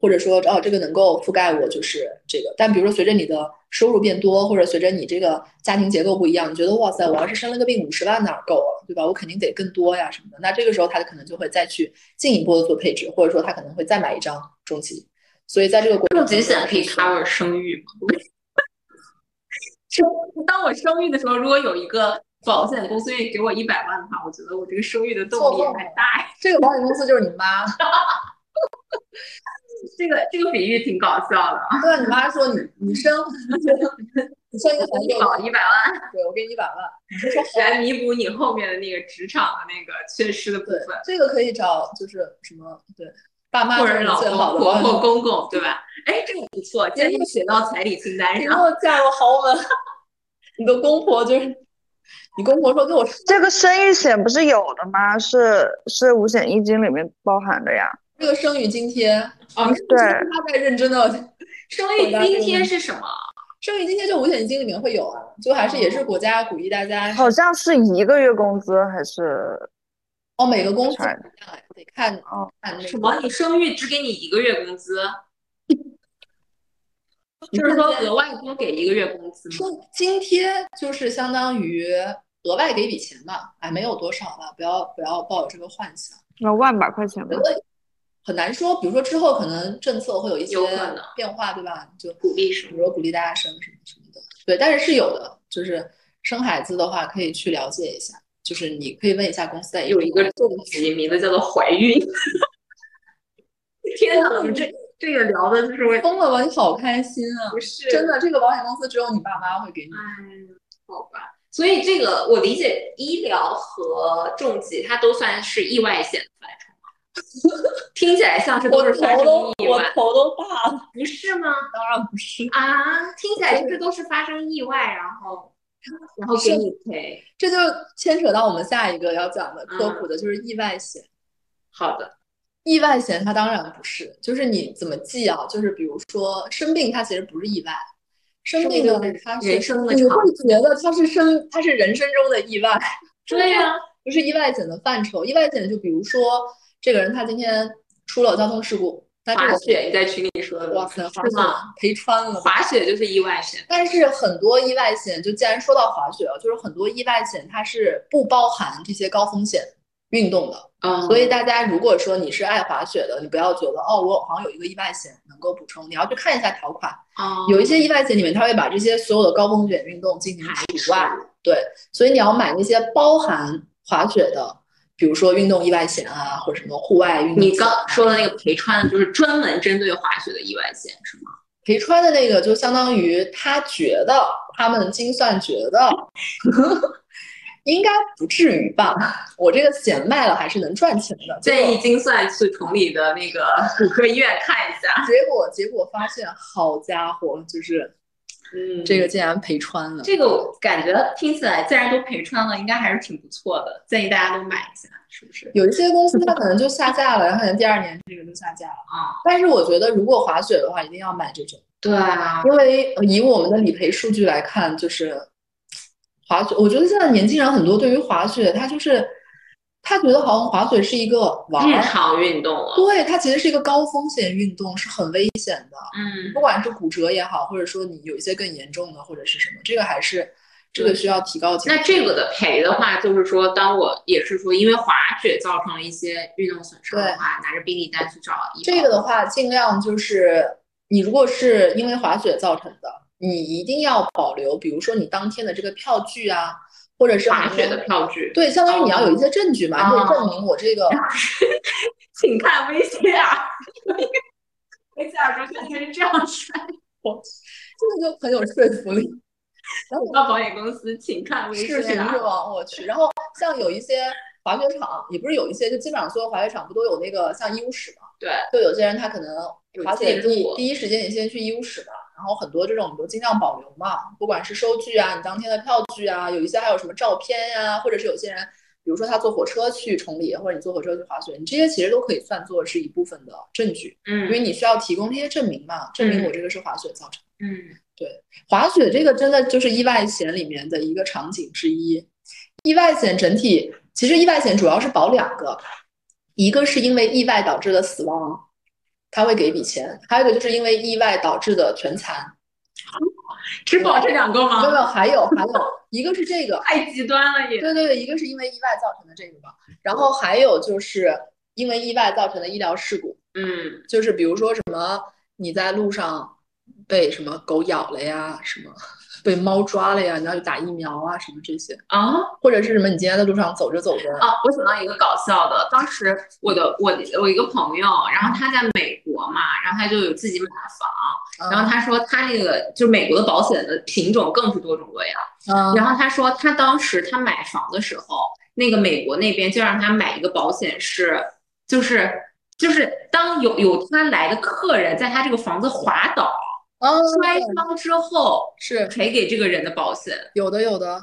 或者说，哦，这个能够覆盖我，就是这个。但比如说，随着你的收入变多，或者随着你这个家庭结构不一样，你觉得，哇塞，我要是生了个病，五十万哪够啊，对吧？我肯定得更多呀什么的。那这个时候他可能就会再去进一步的做配置，或者说他可能会再买一张重疾。所以在这个重疾险可以 cover 生育吗？生当我生育的时候，如果有一个保险公司愿意给我一百万的话，我觉得我这个生育的动力还大。这个保险公司就是你妈。这个这个比喻挺搞笑的。对，你妈说你你生你生一个孩子保一百万，对我给你一百万，来弥补你后面的那个职场的那个缺失的部分。这个可以找就是什么对。爸妈或者老公、婆婆、公公，对吧？哎，这个不错，建议写到彩礼清单上。然后嫁入豪门，你的公婆就是你公婆说给我这个生育险不是有的吗？是是五险一金里面包含的呀。这个生育津贴啊，对，他在认真的。生育津贴是什么？生育津贴就五险一金里面会有啊，就还是也是国家鼓励大家。好像是一个月工资还是？哦，每个公司得看哦，看什么？你生育只给你一个月工资，就是说额外多给一个月工资吗？津贴就是相当于额外给一笔钱嘛，哎，没有多少了，不要不要抱有这个幻想。那万把块钱吧。很难说。比如说之后可能政策会有一些变化，对吧？就鼓励生比如说鼓励大家生什么什么的，对，但是是有的。就是生孩子的话，可以去了解一下，就是你可以问一下公司在有一个重疾，名字叫做怀孕。天哪，我们这 这个聊的就是我疯了吧？你好开心啊！不是真的，这个保险公司只有你爸妈会给你。哎，好吧。所以这个我理解，医疗和重疾它都算是意外险的范畴吗？听起来像是都是发生意我，头都大了。不是吗？当然不是，啊，听起来就是都是发生意外，然后然后给你赔。这就牵扯到我们下一个要讲的科普的，就是意外险。好的，意外险它当然不是，就是你怎么记啊？就是比如说生病，它其实不是意外，生病的它是人生的你会觉得它是生，它是人生中的意外，对呀、不是意外险的范畴。意外险就比如说这个人他今天出了交通事故，那这个滑雪你在群里说的，哇塞，滑雪？赔穿了。滑雪就是意外险，但是很多意外险，就既然说到滑雪了，就是很多意外险它是不包含这些高风险运动的。嗯所以大家如果说你是爱滑雪的，你不要觉得哦，我好像有一个意外险能够补充，你要去看一下条款。哦有一些意外险里面，它会把这些所有的高风险运动进行除外。对，所以你要买那些包含滑雪的，比如说运动意外险啊，或者什么户外运动你。刚说的那个陪穿的，就是专门针对滑雪的意外险，是吗？陪穿的那个就相当于他觉得他们精算觉得 应该不至于吧？我这个险卖了还是能赚钱的。建议精算去崇礼的那个骨科医院看一下。结果结果发现，好家伙，就是嗯这个竟然赔穿了。这个我感觉听起来，既然都赔穿了，应该还是挺不错的，建议大家都买一下，是不是？有一些公司它可能就下架了，然后可能第二年这个就下架了。啊，但是我觉得，如果滑雪的话，一定要买这种，对啊，因为以我们的理赔数据来看，就是滑雪，我觉得现在年轻人很多对于滑雪，他就是他觉得好像滑雪是一个玩儿，日常运动了。对，它其实是一个高风险运动，是很危险的。嗯，不管是骨折也好，或者说你有一些更严重的，或者是什么，这个还是这个需要提高警惕那。这个的赔的话，就是说，当我也是说，因为滑雪造成了一些运动损伤的话，拿着病历单去找。这个的话，尽量就是你如果是因为滑雪造成的，你一定要保留，比如说你当天的这个票据啊，或者是滑雪的票据，对，相当于你要有一些证据嘛，哦可以证明我这个。请看 VCR。VCR 中肯定是这样摔。这个就很有说服力。然后到保险公司，请看视频是 VCR。吗？我去。然后像有一些滑雪场，也不是有一些，就基本上所有滑雪场不都有那个像医务室嘛？对，就有些人他可能滑雪第第一时间你先去医务室嘛，然后很多这种你都尽量保留嘛，不管是收据啊，你当天的票据啊，有一些还有什么照片呀、或者是有些人，比如说他坐火车去崇礼，或者你坐火车去滑雪，你这些其实都可以算作是一部分的证据，嗯因为嗯你需要提供这些证明嘛，证明我这个是滑雪造成的。嗯，滑雪这个真的就是意外险里面的一个场景之一。意外险整体其实意外险主要是保两个，一个是因为意外导致的死亡，它会给一笔钱；还有一个就是因为意外导致的全残。只保这两个没有没？有，还有还有一个是这个，太极端了也。对对对，一个是因为意外造成的这个嘛，然后还有就是因为意外造成的医疗事故，嗯，就是比如说什么你在路上被什么狗咬了呀，什么被猫抓了呀，你要去打疫苗啊，什么这些，啊或者是什么你今天在路上走着走着，啊！我想到一个搞笑的，当时我的我我一个朋友，然后他在美国嘛，然后他就有自己买房，然后他说他那个就是美国的保险的品种更是多种多样。嗯然后他说，他当时他买房的时候，那个美国那边就让他买一个保险是，就是就是当有有他来的客人在他这个房子滑倒嗯摔伤之后，是。赔给这个人的保险，有的有的，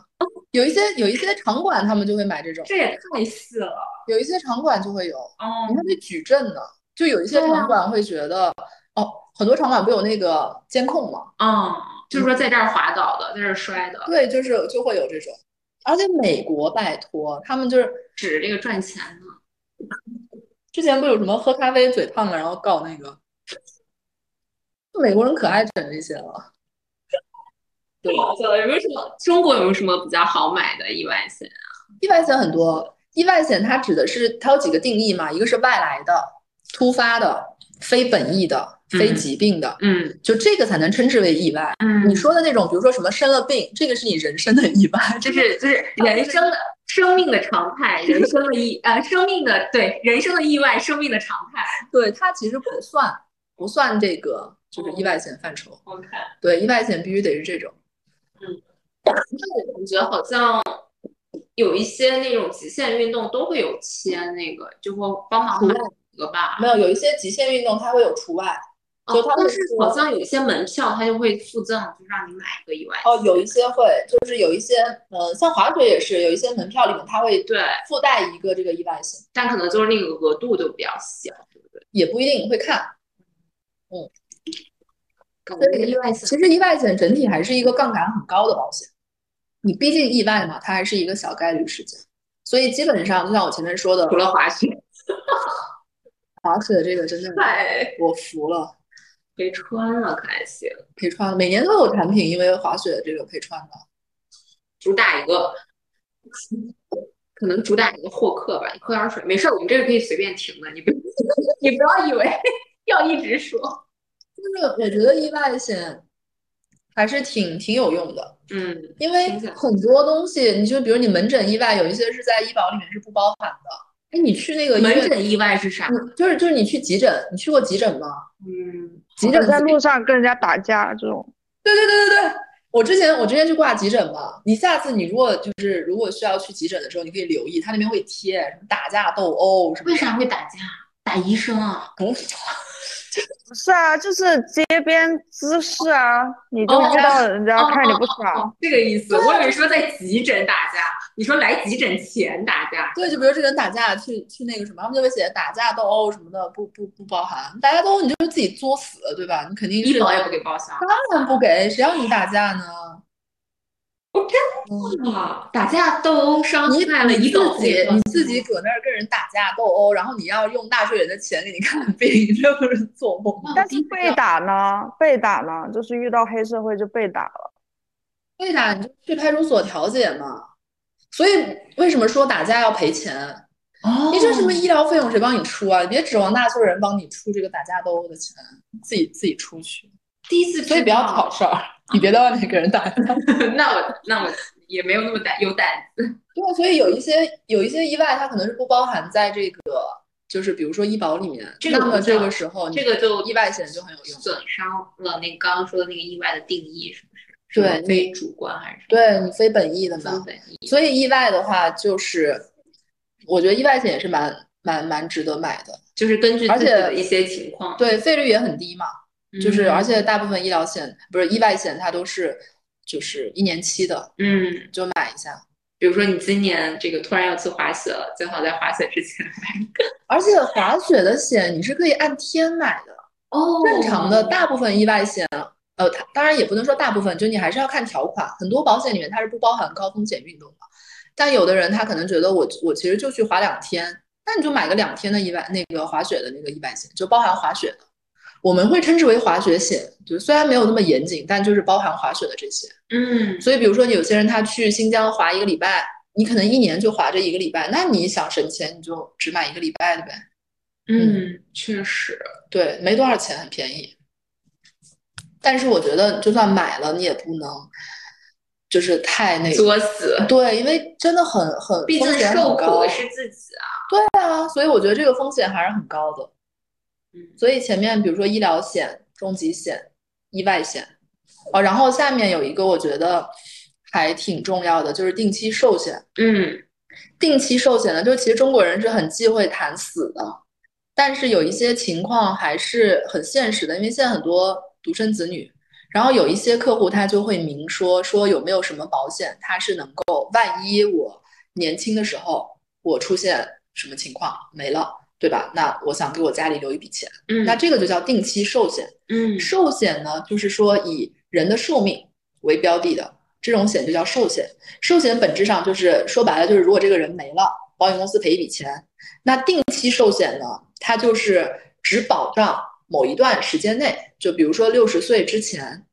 有一些有一些场馆他们就会买这种，这也太细了。有一些场馆就会有，哦。你还得矩阵呢，就有一些场馆会觉得，哦，很多场馆不有那个监控吗？嗯，就是说在这儿滑倒的，在这儿摔的，对，就是就会有这种，而且美国拜托他们就是指这个赚钱呢。之前不有什么喝咖啡嘴烫了，然后告那个，美国人可爱整这些了。对，有没有什么中国有没有什么比较好买的意外险啊？意外险很多，意外险它指的是它有几个定义嘛，一个是外来的，突发的、非本意的、非嗯疾病的，嗯就这个才能称之为意外。嗯你说的那种，比如说什么生了病，这个是你人生的意外，就。是就是人生的生命的常态，人生的意呃生命的对人生的意外，生命的常态。对，它其实不算不算这个就是意外险范畴。OK，，对，意外险必须得是这种。嗯那我感觉好像有一些那种极限运动都会有签那个，就会帮忙买个吧。没有，有一些极限运动它会有除外。就他，会哦是好像有一些门票它就会附赠，就让你买一个意外险。哦，有一些会，就是有一些，呃，像滑雪也是，有一些门票里面它会对，附带一个这个意外险，但可能就是那个额度就比较小，对不对？也不一定会看。意外险其实意外险整体还是一个杠杆很高的保险，你毕竟意外嘛，它还是一个小概率事件，所以基本上就像我前面说的，除了滑雪，滑雪这个真的太我服了，赔穿了，可还行。陪穿每年都有产品因为滑雪这个陪穿的。主打一个，可能主打一个获客吧。你喝点水，没事儿，我们这个可以随便停的，你不 你不要以为 要一直说。就是我觉得意外险还是挺挺有用的，嗯，因为很多东西，你就比如你门诊意外，有一些是在医保里面是不包含的。哎，你去那个，门诊意外是啥？嗯就是就是你去急诊，你去过急诊吗？嗯，急诊在路上跟人家打架这种，对对对对对，我之前我之前去挂急诊嘛，你下次你如果就是如果需要去急诊的时候，你可以留意，他那边会贴什么打架斗殴什么。为啥会打架？打医生啊？嗯？不是啊，就是街边姿势啊，你就哦遇到人家哦看你不哦爽，哦，这个意思。我以为说在急诊打架，你说来急诊前打架。对，就比如这个人打架去去那个什么，他们就会写打架斗殴什么的，不不不包含。打架斗殴你就是自己作死，对吧？你肯定是医保也不给报销当然不给，谁让你打架呢？啊！打架斗殴伤你害了你医保自己你自己搁那儿跟人打架斗殴，然后你要用纳税人的钱给你看病，这不是做梦吗？但是被打呢，被打呢，就是遇到黑社会就被打了。被打你就去派出所调解嘛？所以为什么说打架要赔钱？哦你这什么医疗费用谁帮你出啊？你别指望纳税人帮你出这个打架斗殴的钱，自己自己出去。第一次，所以不要挑事儿，你别在外面给人打架。那我那我也没有那么胆有胆子。对啊，所以有一些有一些意外，它可能是不包含在这个，就是比如说医保里面。这个那么这个时候，这个就意外险就很有用。损伤了那个刚刚说的那个意外的定义，是不是？对非主观还是对你非本意的非嘛，本意？所以意外的话，就是我觉得意外险也是蛮蛮蛮值得买的。就是根据而且自己的一些情况，对，费率也很低嘛，就是嗯而且大部分医疗险不是意外险，它都是就是一年期的，嗯，就买一下。比如说你今年这个突然要去滑雪了，最好在滑雪之前买一个。而且滑雪的险你是可以按天买的。哦正常的大部分意外险，呃，它当然也不能说大部分，就你还是要看条款。很多保险里面它是不包含高风险运动的，但有的人他可能觉得我我其实就去滑两天，那你就买个两天的意外那个滑雪的那个意外险，就包含滑雪的。我们会称之为滑雪险，就虽然没有那么严谨，但就是包含滑雪的这些。嗯，所以比如说有些人他去新疆滑一个礼拜，你可能一年就滑这一个礼拜，那你想省钱你就只买一个礼拜的呗。嗯，确实，对，没多少钱，很便宜。但是我觉得，就算买了，你也不能就是太那个。作死，对，因为真的很很毕竟受苦的。是自己啊。对啊，所以我觉得这个风险还是很高的。嗯所以前面比如说医疗险、重疾险、意外险，哦，然后下面有一个我觉得还挺重要的，就是定期寿险。嗯定期寿险呢，就其实中国人是很忌讳谈死的，但是有一些情况还是很现实的，因为现在很多独生子女，然后有一些客户他就会明说说有没有什么保险，它是能够万一我年轻的时候我出现什么情况没了，对吧？那我想给我家里留一笔钱，嗯，那这个就叫定期寿险。嗯寿险呢，就是说以人的寿命为标的的这种险就叫寿险。寿险本质上就是说白了就是，如果这个人没了，保险公司赔一笔钱。那定期寿险呢，它就是只保障某一段时间内，就比如说六十岁之前。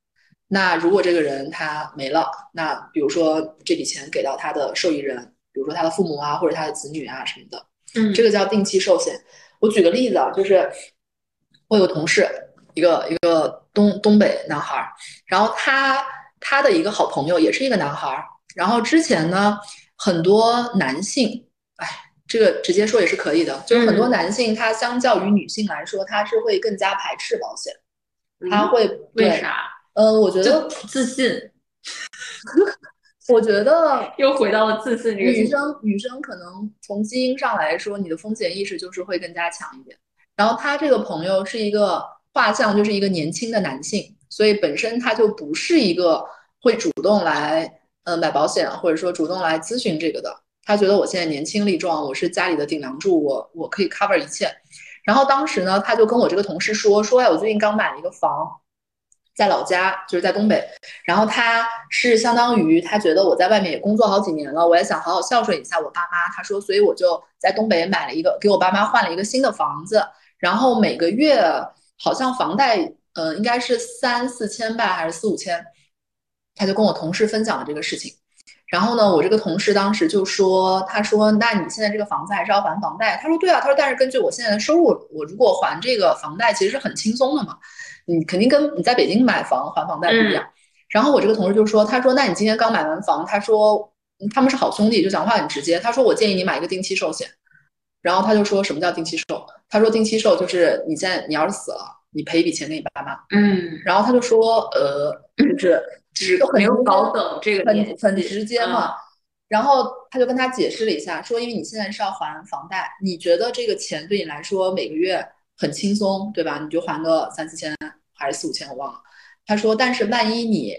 那如果这个人他没了，那比如说这笔钱给到他的受益人，比如说他的父母啊，或者他的子女啊什么的，嗯，这个叫定期寿险。我举个例子啊，就是我有个同事，一个一个东东北男孩儿，然后他他的一个好朋友也是一个男孩儿，然后之前呢，很多男性，哎，这个直接说也是可以的，就是很多嗯男性他相较于女性来说，他是会更加排斥保险，他嗯会对为啥？呃，我觉就得，自信，我觉得 又回到了自信这个女。生女生可能从基因上来说，你的风险意识就是会更加强一点。然后他这个朋友是一个画像，就是一个年轻的男性，所以本身他就不是一个会主动来呃买保险，或者说主动来咨询这个的。他觉得我现在年轻力壮，我是家里的顶梁柱，我我可以 cover 一切。然后当时呢，他就跟我这个同事说说，哎，我最近刚买了一个房，在老家，就是在东北。然后他是相当于他觉得我在外面也工作好几年了，我也想好好孝顺一下我爸妈。他说，所以我就在东北买了一个，给我爸妈换了一个新的房子，然后每个月好像房贷，呃，应该是三四千吧，还是四五千。他就跟我同事分享了这个事情。然后呢，我这个同事当时就说，他说，那你现在这个房子还是要还房贷？他说，对啊，他说，但是根据我现在的收入，我如果还这个房贷，其实是很轻松的嘛。你肯定跟你在北京买房还房贷不一样。然后我这个同事就说，他说，那你今天刚买完房，他说嗯他们是好兄弟，就讲话很直接。他说，我建议你买一个定期寿险。然后他就说什么叫定期寿？他说定期寿就是你现在你要是死了，你赔一笔钱给你爸妈。嗯，然后他就说，呃，就是只 就很没有搞懂这个年纪很很直接嘛。然后他就跟他解释了一下，说因为你现在是要还房贷，你觉得这个钱对你来说每个月很轻松，对吧？你就还个三四千还是四五千，我忘了。他说，但是万一你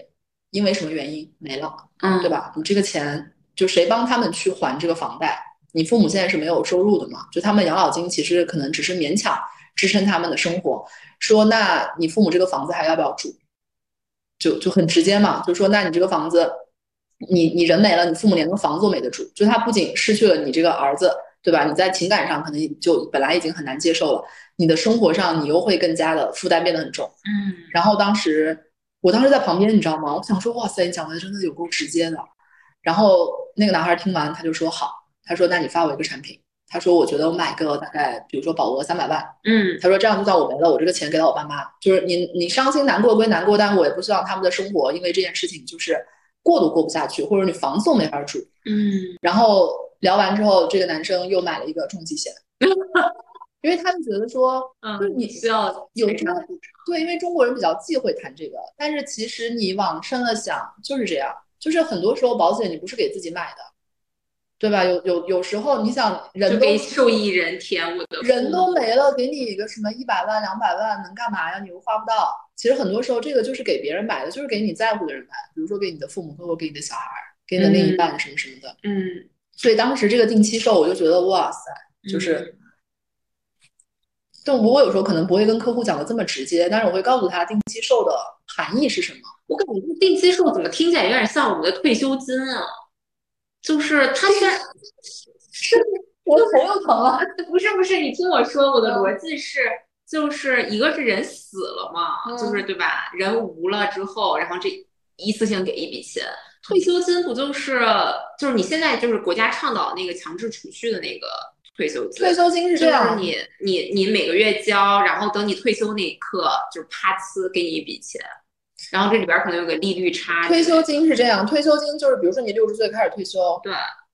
因为什么原因没了，嗯，对？吧？你这个钱就谁帮他们去还这个房贷？你父母现在是没有收入的嘛？就他们养老金其实可能只是勉强支撑他们的生活。说那你父母这个房子还要不要住？就就很直接嘛，就说那你这个房子，你你人没了，你父母连个房子都没得住，就他不仅失去了你这个儿子，对吧？你在情感上可能就本来已经很难接受了，你的生活上你又会更加的负担变得很重。嗯，然后当时我当时在旁边，你知道吗？我想说，哇塞，你讲的真的有够直接的。然后那个男孩听完，他就说好，他说那你发我一个产品，他说我觉得我买个大概，比如说保额三百万，嗯他说这样就算我没了，我这个钱给到我爸妈，就是你你伤心难过归难过，但我也不希望他们的生活因为这件事情就是过都过不下去，或者你房子都没法住。嗯然后聊完之后，这个男生又买了一个重疾险，因为他们觉得说，就是嗯，你需要有这个对，因为中国人比较忌讳谈这个，但是其实你往深了想，就是这样，就是很多时候保险你不是给自己买的，对吧？有有有时候你想人都给受益人填我的人都没了，给你一个什么一百万、两百万能干嘛呀？你又花不到。其实很多时候这个就是给别人买的，就是给你在乎的人买，比如说给你的父母，或者给你的小孩儿，给你的另一半什么什么的。嗯，所以当时这个定期售，我就觉得哇塞，就是。但我有时候可能不会跟客户讲的这么直接，但是我会告诉他定期售的含义是什么。我感觉定期寿怎么听起来有点像我们的退休金啊？就是它虽然 我的头又疼了。不是不是，你听我说，我的逻辑是，就是一个是人死了嘛，嗯就是对吧？人无了之后，然后这一次性给一笔钱。退休金不就是就是你现在就是国家倡导那个强制储蓄的那个退休金？退休金是这样，就是你你你每个月交，然后等你退休那一刻，就是啪呲给你一笔钱，然后这里边可能有个利率差。退休金是这样，退休金就是比如说你六十岁开始退休，对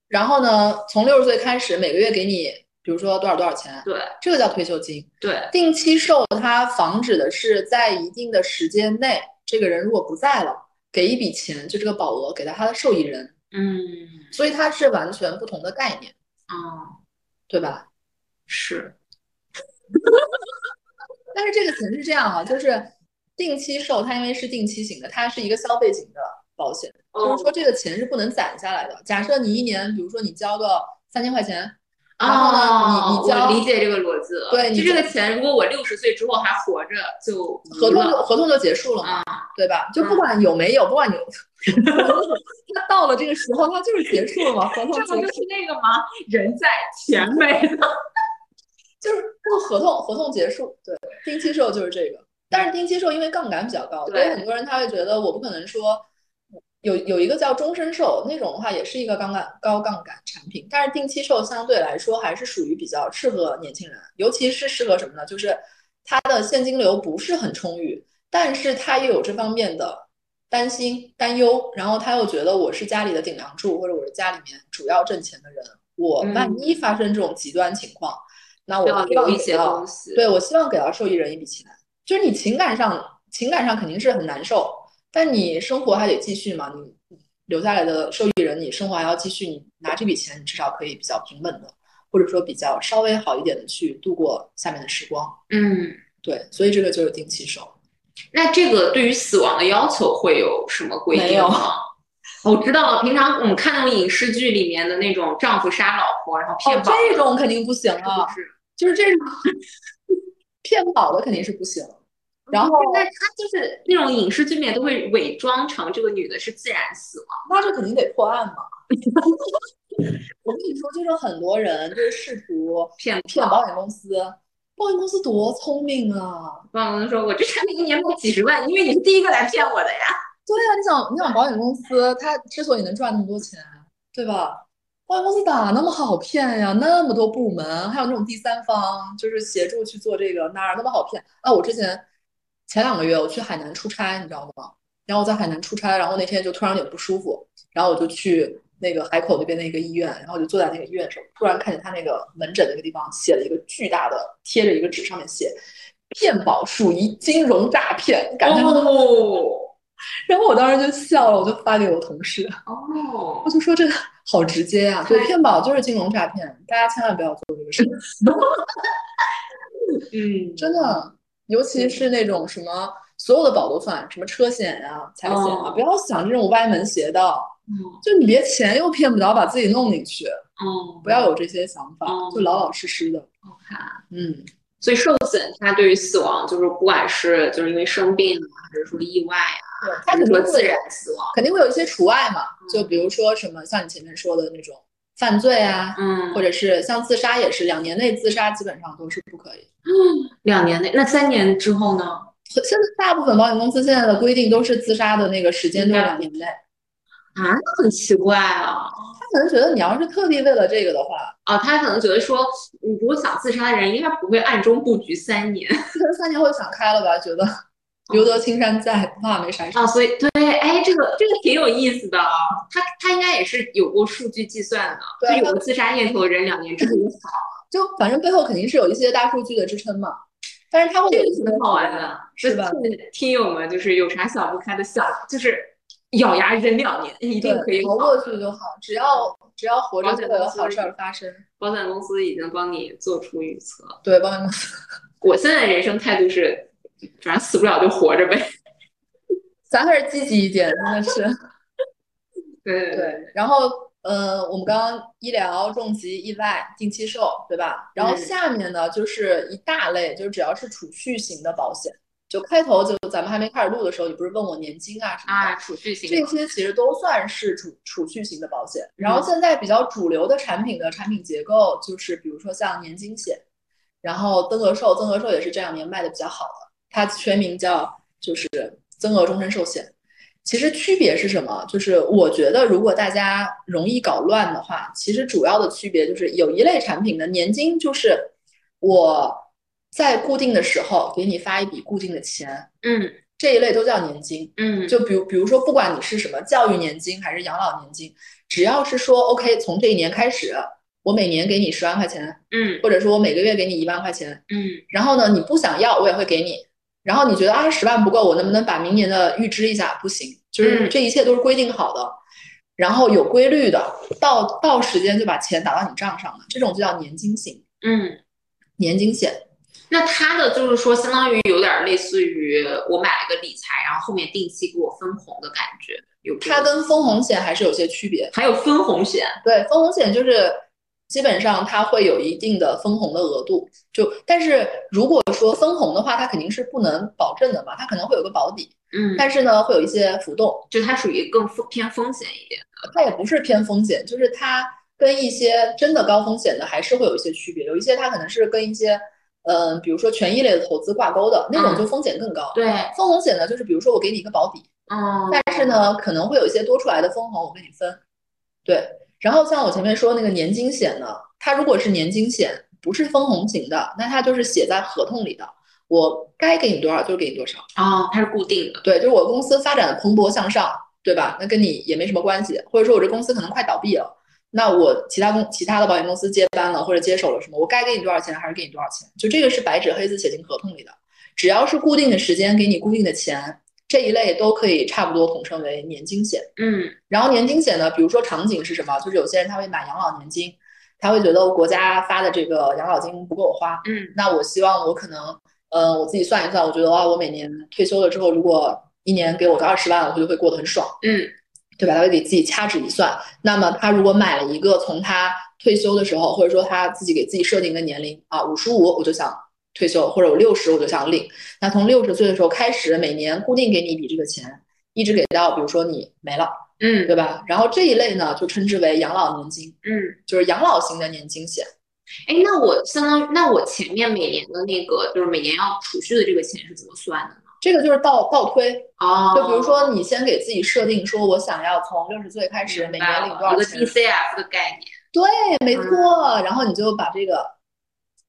然后呢，从六十岁开始每个月给你，比如说多少多少钱，对这个叫退休金。对，定期寿它防止的是在一定的时间内，这个人如果不在了，给一笔钱，就这个保额给到他的受益人，嗯，所以它是完全不同的概念，哦，对吧？是，但是这个钱是这样啊，就是定期寿，它因为是定期型的，它是一个消费型的保险，就是说这个钱是不能攒下来的。假设你一年，比如说你交个三千块钱，然后呢你哦你交我理解这个逻辑了。对你就这个钱，如果我六十岁之后还活着，就合同就合同就结束了嘛，对吧？就不管有没有，不管你，它到了这个时候，他就是结束了嘛，合同结束这不就是那个吗？人在钱没了。就是过合同合同结束，对，定期售就是这个。但是定期售因为杠杆比较高，所以很多人他会觉得我不可能说，有有一个叫终身寿那种的话，也是一个杠杆高杠杆产品，但是定期寿相对来说还是属于比较适合年轻人，尤其是适合什么呢？就是他的现金流不是很充裕，但是他又有这方面的担心担忧，然后他又觉得我是家里的顶梁柱，或者我是家里面主要挣钱的人，我万一发生这种极端情况，那我要希望留一些给到东西。对我希望给到受益人一笔钱，就是你情感上情感上肯定是很难受，但你生活还得继续嘛，你留下来的受益人，你生活还要继续，你拿这笔钱，你至少可以比较平稳的，或者说比较稍微好一点的去度过下面的时光。嗯，对，所以这个就是定期寿。那这个对于死亡的要求会有什么规没有定吗？我知道了，平常我们看那种影视剧里面的那种丈夫杀老婆，然后骗哦，保，这种肯定不行啊，是？就是这种 骗保的肯定是不行。然后那他就是那种影视剧里面都会伪装成这个女的是自然死亡。那这肯定得破案嘛。我跟你说，就是很多人就是试图骗骗保险公司，保险公司多聪明啊！保险公司说，我这产品一年卖几十万，因为你是第一个来骗我的呀。对呀、你想，你想保险公司它之所以能赚那么多钱，对吧？保险公司哪那么好骗呀？那么多部门，还有那种第三方，就是协助去做这个，哪儿那么好骗？啊，我之前前两个月我去海南出差，你知道吗？然后我在海南出差，然后那天就突然有点不舒服，然后我就去那个海口那边的一个医院，然后我就坐在那个医院的时候，突然看见他那个门诊那个地方写了一个巨大的贴着一个纸，上面写“骗保属于金融诈骗”，感觉哦？然后我当时就笑了，我就发给我同事，哦我，就说这个好直接啊、对，骗保就是金融诈骗，大家千万不要做这个事，嗯，真的，尤其是那种什么所有的保都算，什么车险呀、财险啊，哦不要想这种歪门邪道，嗯。就你别钱又骗不着，把自己弄进去，哦，不要有这些想法哦，就老老实实的。嗯，所以寿险它对于死亡，就是不管是就是因为生病啊，还是说意外啊，对，它是说自然死亡，肯定会有一些除外嘛，嗯。就比如说什么像你前面说的那种犯罪啊，嗯，或者是像自杀也是，两年内自杀基本上都是不可以。两年内，那三年之后呢？现在大部分保险公司现在的规定都是自杀的那个时间都是两年内。啊，那很奇怪啊。他可能觉得你要是特地为了这个的话，啊，他可能觉得说，你如果想自杀的人，应该不会暗中布局三年可能三年后就想开了吧，觉得留得青山在，不怕没柴烧。啊，所以对，哎，这个这个挺有意思的啊。他他应该也是有过数据计算的，对就有个自杀念头的人，两年之后就死了，就反正背后肯定是有一些大数据的支撑嘛。但是他会有一些挺好玩的，是吧？听友们就是有啥想不开的想，就是咬牙忍两年，一定可以熬过去就好，只要只要活着就会有好事儿发生。保险公司已经帮你做出预测。对，保险公司，我现在人生态度是，反正死不了就活着呗。咱还是积极一点，真的是。对对对，然后呃，我们刚刚医疗、重疾、意外、定期寿，对吧？然后嗯下面呢就是一大类，就是只要是储蓄型的保险，就开头就咱们还没开始录的时候，你不是问我年金啊什么的，啊，储蓄型这些其实都算是储储蓄型的保险。然后现在比较主流的产品的产品结构就是，比如说像年金险，然后增额寿，增额寿也是这两年卖的比较好的，它全名叫就是增额终身寿险。其实区别是什么？就是我觉得，如果大家容易搞乱的话，其实主要的区别就是有一类产品的年金，就是我在固定的时候给你发一笔固定的钱，嗯这一类都叫年金。嗯，就比如比如说，不管你是什么教育年金还是养老年金，只要是说 OK，从这一年开始，我每年给你十万块钱，嗯或者说我每个月给你一万块钱，嗯然后呢，你不想要我也会给你，然后你觉得二十万不够，我能不能把明年的预支一下？不行，就是嗯这一切都是规定好的，然后有规律的，到到时间就把钱打到你账上了，这种就叫年金型嗯。年金险。那它的就是说，相当于有点类似于我买了个理财，然后后面定期给我分红的感觉，有它跟分红险还是有些区别。还有分红险，对，分红险就是基本上它会有一定的分红的额度，就但是如果说分红的话，它肯定是不能保证的嘛，它可能会有个保底，嗯，但是呢会有一些浮动，就它属于更风偏风险一点。它也不是偏风险，就是它跟一些真的高风险的还是会有一些区别，有一些它可能是跟一些嗯，比如说权益类的投资挂钩的那种，嗯就风险更高。对，分红险呢，就是比如说我给你一个保底，嗯，但是呢，可能会有一些多出来的分红我跟你分。对，然后像我前面说那个年金险呢，它如果是年金险，不是分红型的，那它就是写在合同里的，我该给你多少就给你多少。哦，它是固定的，对，就是我公司发展蓬勃向上，对吧？那跟你也没什么关系，或者说我这公司可能快倒闭了，那我其他公其他的保险公司接班了或者接手了什么，我该给你多少钱还是给你多少钱？就这个是白纸黑字写进合同里的，只要是固定的时间给你固定的钱，这一类都可以差不多统称为年金险。嗯然后年金险呢，比如说场景是什么？就是有些人他会买养老年金，他会觉得国家发的这个养老金不够我花，嗯那我希望我可能，呃，我自己算一算，我觉得哇，我每年退休了之后，如果一年给我个二十万，我就会过得很爽，嗯对吧？他会给自己掐指一算。那么他如果买了一个从他退休的时候，或者说他自己给自己设定一个年龄啊，五十五我就想退休，或者我六十我就想领，那从六十岁的时候开始，每年固定给你一笔这个钱，一直给到比如说你没了，嗯对吧？然后这一类呢，就称之为养老年金，嗯，就是养老型的年金险。哎，那我相当于，那我前面每年的那个就是每年要储蓄的这个钱是怎么算的呢？这个就是倒倒推，哦，就比如说你先给自己设定说，我想要从六十岁开始每年领多少钱，DCF 的概念，对，没错。然后你就把这个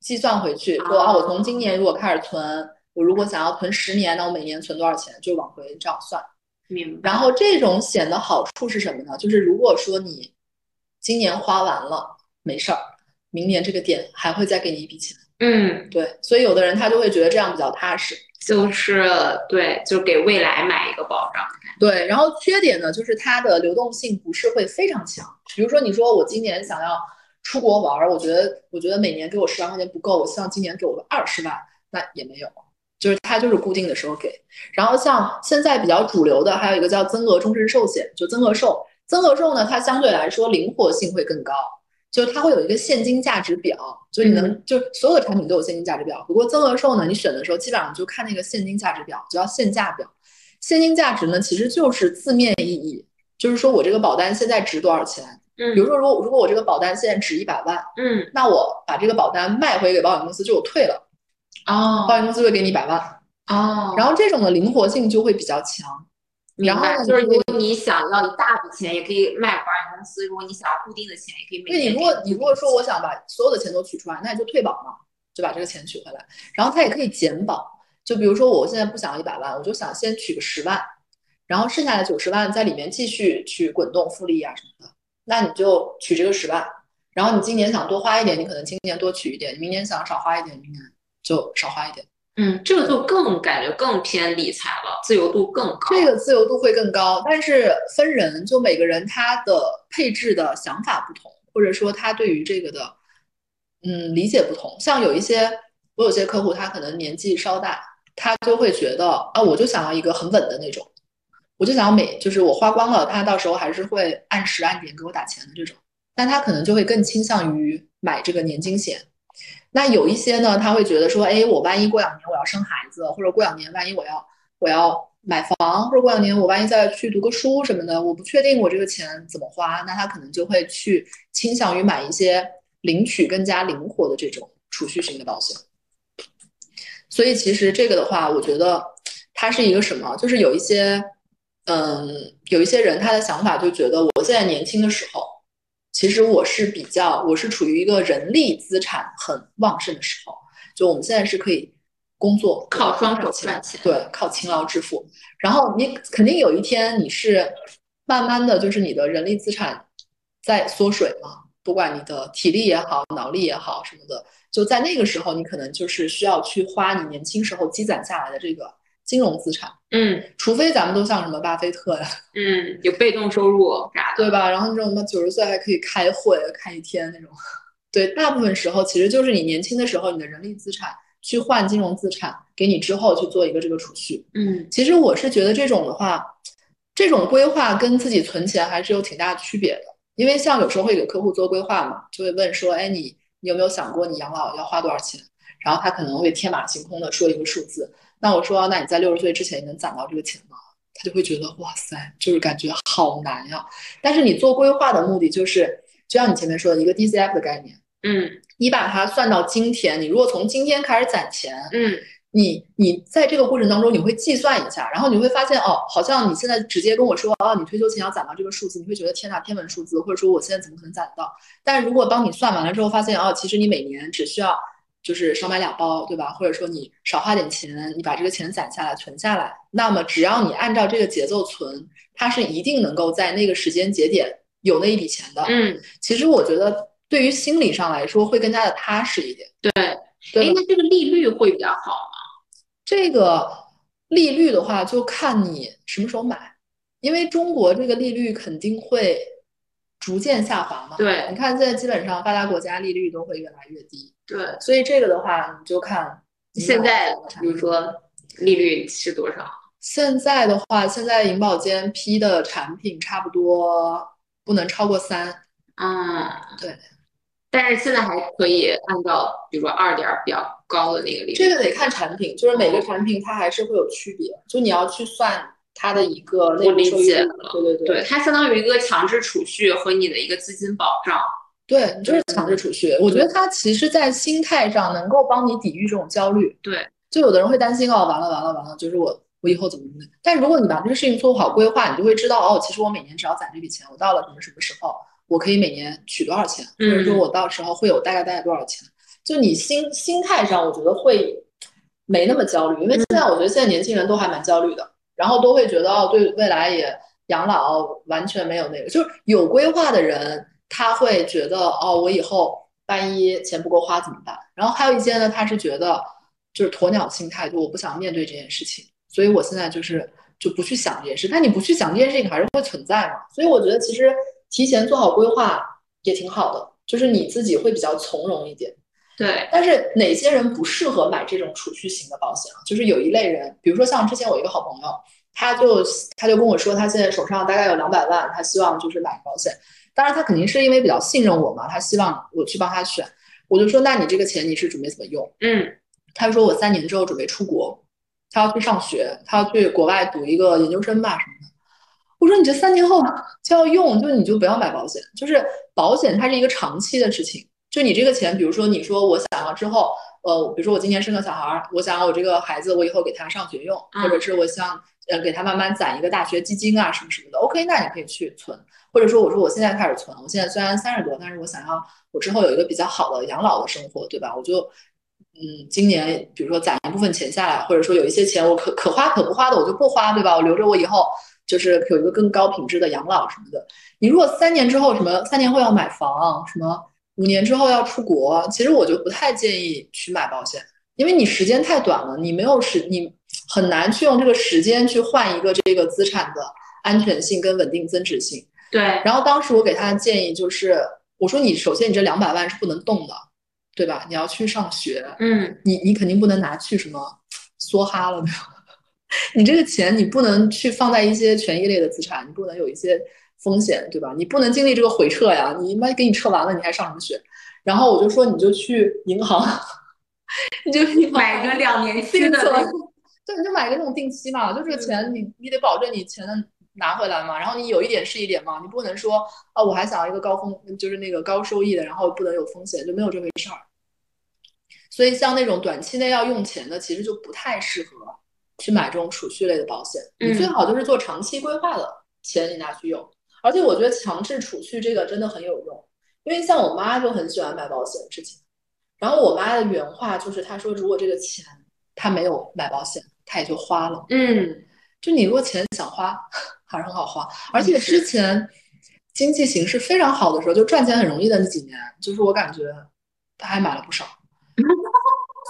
计算回去，说啊，我从今年如果开始存，我如果想要存十年，那我每年存多少钱，就往回这样算。明白。然后这种险的好处是什么呢？就是如果说你今年花完了，没事儿，明年这个点还会再给你一笔钱。嗯，对，所以有的人他就会觉得这样比较踏实。就是对，就给未来买一个保障。对，然后缺点呢，就是它的流动性不是会非常强。比如说，你说我今年想要出国玩儿，我觉得我觉得每年给我十万块钱不够，我希望今年给我个二十万，那也没有，就是它就是固定的时候给。然后像现在比较主流的，还有一个叫增额终身寿险，就增额寿。增额寿呢，它相对来说灵活性会更高，就它会有一个现金价值表，就你能就所有的产品都有现金价值表。不过增额寿呢，你选的时候基本上就看那个现金价值表，就叫现价表。现金价值呢，其实就是字面意义，就是说我这个保单现在值多少钱。嗯比如说，如果如果我这个保单现在值一百万，嗯那我把这个保单卖回给保险公司，就我退了，哦保险公司会给你一百万。哦，然后这种的灵活性就会比较强。然后呢就是如果你想要一大笔钱，也可以卖给保险公司；如果你想要固定的钱，也可以每因为你如果你如果说我想把所有的钱都取出来，那你就退保嘛，就把这个钱取回来。然后它也可以减保，就比如说我现在不想要一百万，我就想先取个十万，然后剩下的九十万在里面继续去滚动复利啊什么的，那你就取这个十万。然后你今年想多花一点，你可能今年多取一点；明年想少花一点，明年就少花一点。嗯，这个就更感觉更偏理财了，自由度更高。这个自由度会更高，但是分人，就每个人他的配置的想法不同，或者说他对于这个的嗯理解不同。像有一些我有些客户，他可能年纪稍大，他就会觉得啊，我就想要一个很稳的那种，我就想每就是我花光了，他到时候还是会按时按点给我打钱的这种。但他可能就会更倾向于买这个年金险。那有一些呢，他会觉得说，哎，我万一过两年我要生孩子，或者过两年万一我要我要买房，或者过两年我万一再去读个书什么的，我不确定我这个钱怎么花，那他可能就会去倾向于买一些领取更加灵活的这种储蓄型的保险。所以其实这个的话，我觉得它是一个什么？就是有一些，嗯，有一些人他的想法就觉得，我现在年轻的时候，其实我是比较，我是处于一个人力资产很旺盛的时候，就我们现在是可以工作靠双手钱赚钱对，靠勤劳致富。然后你肯定有一天你是慢慢的就是你的人力资产在缩水嘛，不管你的体力也好，脑力也好什么的，就在那个时候，你可能就是需要去花你年轻时候积攒下来的这个金融资产，嗯除非咱们都像什么巴菲特呀，嗯，有被动收入啥的。对吧？然后那种什么九十岁还可以开会开一天那种，对，大部分时候其实就是你年轻的时候，你的人力资产去换金融资产，给你之后去做一个这个储蓄。嗯其实我是觉得这种的话，这种规划跟自己存钱还是有挺大区别的。因为像有时候会给客户做规划嘛，就会问说，哎，你你有没有想过你养老要花多少钱？然后他可能会天马行空的说一个数字。那我说，那你在六十岁之前你能攒到这个钱吗？他就会觉得哇塞，就是感觉好难呀。但是你做规划的目的就是，就像你前面说的一个 DCF 的概念，嗯你把它算到今天，你如果从今天开始攒钱，嗯你你在这个过程当中，你会计算一下，然后你会发现哦，好像你现在直接跟我说哦，你退休前要攒到这个数字，你会觉得天呐，天文数字，或者说我现在怎么可能攒得到？但如果当你算完了之后，发现哦，其实你每年只需要就是少买两包，对吧？或者说你少花点钱，你把这个钱攒下来存下来，那么只要你按照这个节奏存，它是一定能够在那个时间节点有那一笔钱的。嗯，其实我觉得对于心理上来说会更加的踏实一点。对。对吧，哎那这个利率会比较好吗？这个利率的话，就看你什么时候买，因为中国这个利率肯定会逐渐下滑嘛。对你看现在基本上发达国家利率都会越来越低，对，所以这个的话，你就看你现在比如说利率是多少？现在的话，现在银保监批的产品差不多不能超过三，嗯，对。但是现在还可以按照比如说二点儿比较高的那个利率。这个得看产品，就是每个产品它还是会有区别，就你要去算它的一个内我理部收益对对对。对，它相当于一个强制储蓄和你的一个资金保障。对，你就是强制储蓄。我觉得它其实，在心态上能够帮你抵御这种焦虑。对，就有的人会担心哦，完了完了完了，就是我我以后怎么怎么。但如果你把这个事情做好规划，你就会知道哦，其实我每年只要攒这笔钱，我到了什么什么时候，我可以每年取多少钱，或者说嗯我到时候会有大概大概多少钱。就你心心态上，我觉得会没那么焦虑，因为现在我觉得现在年轻人都还蛮焦虑的，然后都会觉得哦，对未来也养老完全没有那个，就是有规划的人，他会觉得哦，我以后万一钱不够花怎么办？然后还有一些呢，他是觉得就是鸵鸟心态，就我不想面对这件事情，所以我现在就是就不去想这件事。但你不去想这件事情，还是会存在嘛？所以我觉得其实提前做好规划也挺好的，就是你自己会比较从容一点。对，但是哪些人不适合买这种储蓄型的保险啊？就是有一类人，比如说像之前我一个好朋友，他就他就跟我说，他现在手上大概有两百万，他希望就是买保险。当然，他肯定是因为比较信任我嘛，他希望我去帮他选。我就说，那你这个钱你是准备怎么用？嗯他说我三年之后准备出国，他要去上学，他要去国外读一个研究生吧什么的。我说你这三年后就要用，就你就不要买保险，就是保险它是一个长期的事情。就你这个钱，比如说你说我想要之后，呃，比如说我今年生个小孩儿，我想要我这个孩子我以后给他上学用，或者是我想呃给他慢慢攒一个大学基金啊什么什么的，OK，那你可以去存，或者说我说我现在开始存，我现在虽然三十多，但是我想要我之后有一个比较好的养老的生活，对吧？我就嗯，今年比如说攒一部分钱下来，或者说有一些钱我可可花可不花的我就不花，对吧？我留着我以后就是有一个更高品质的养老什么的。你如果三年之后什么三年后要买房，什么五年之后要出国，其实我就不太建议去买保险，因为你时间太短了，你没有时你很难去用这个时间去换一个这个资产的安全性跟稳定增值性。对，然后当时我给他的建议就是，我说你首先你这两百万是不能动的，对吧？你要去上学，嗯你你肯定不能拿去什么梭哈了，对吧？你这个钱你不能去放在一些权益类的资产，你不能有一些风险，对吧？你不能经历这个回撤呀，你妈给你撤完了，你还上什么学？然后我就说你就去银行，你就买个两年期的对，你就买个那种定期嘛，就这个钱你你得保证你钱能拿回来嘛，然后你有一点是一点嘛，你不能说啊我还想要一个高风，就是那个高收益的，然后不能有风险，就没有这回事儿。所以像那种短期内要用钱的，其实就不太适合去买这种储蓄类的保险。你最嗯好就是做长期规划的钱你拿去用，而且我觉得强制储蓄这个真的很有用，因为像我妈就很喜欢买保险之前，然后我妈的原话就是她说如果这个钱她没有买保险，她也就花了。嗯就你如果钱想花，还是很好花。而且之前经济形势非常好的时候，就赚钱很容易的那几年，就是我感觉她还买了不少。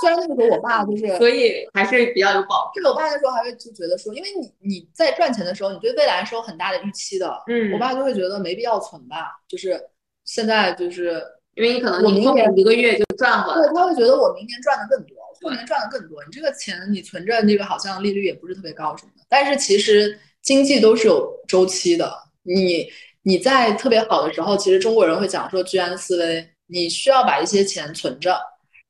虽然那个时候我爸就是，所以还是比较有保这个我爸那时候还会就觉得说，因为你你在赚钱的时候，你对未来是有很大的预期的。嗯我爸就会觉得没必要存吧，就是现在就是因为你可能我明年一个月就赚回来对，他会觉得我明年赚的更多，后年赚的更多。你这个钱你存着，那个好像利率也不是特别高什么的。但是其实经济都是有周期的，你你在特别好的时候，其实中国人会讲说居安思危，你需要把一些钱存着，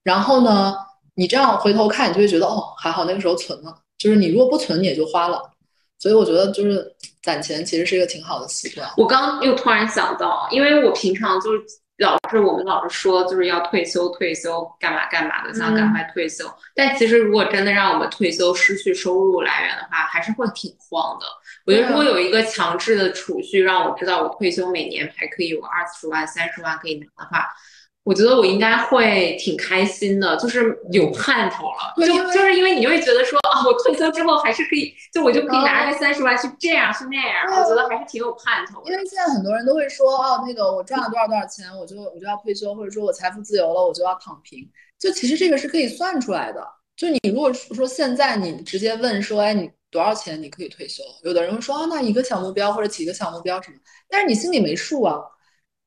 然后呢，你这样回头看，你就会觉得哦，还好那个时候存了。就是你如果不存，你也就花了。所以我觉得就是攒钱其实是一个挺好的习惯。我刚又突然想到，因为我平常就是老是我们老是说就是要退休退休干嘛干嘛的，想赶快退休。但其实如果真的让我们退休失去收入来源的话，还是会挺慌的。我觉得如果有一个强制的储蓄，让我知道我退休每年还可以有二十万、三十万可以拿的话。我觉得我应该会挺开心的，就是有盼头了。就就是因为你会觉得说啊，我退休之后还是可以，就我就可以拿个三十万去这样去那样，我觉得还是挺有盼头。因为现在很多人都会说哦，那个我赚了多少多少钱，我就我就要退休，或者说我财富自由了，我就要躺平。就其实这个是可以算出来的。就你如果说现在你直接问说，哎，你多少钱你可以退休？有的人会说啊，那一个小目标或者几个小目标什么？但是你心里没数啊。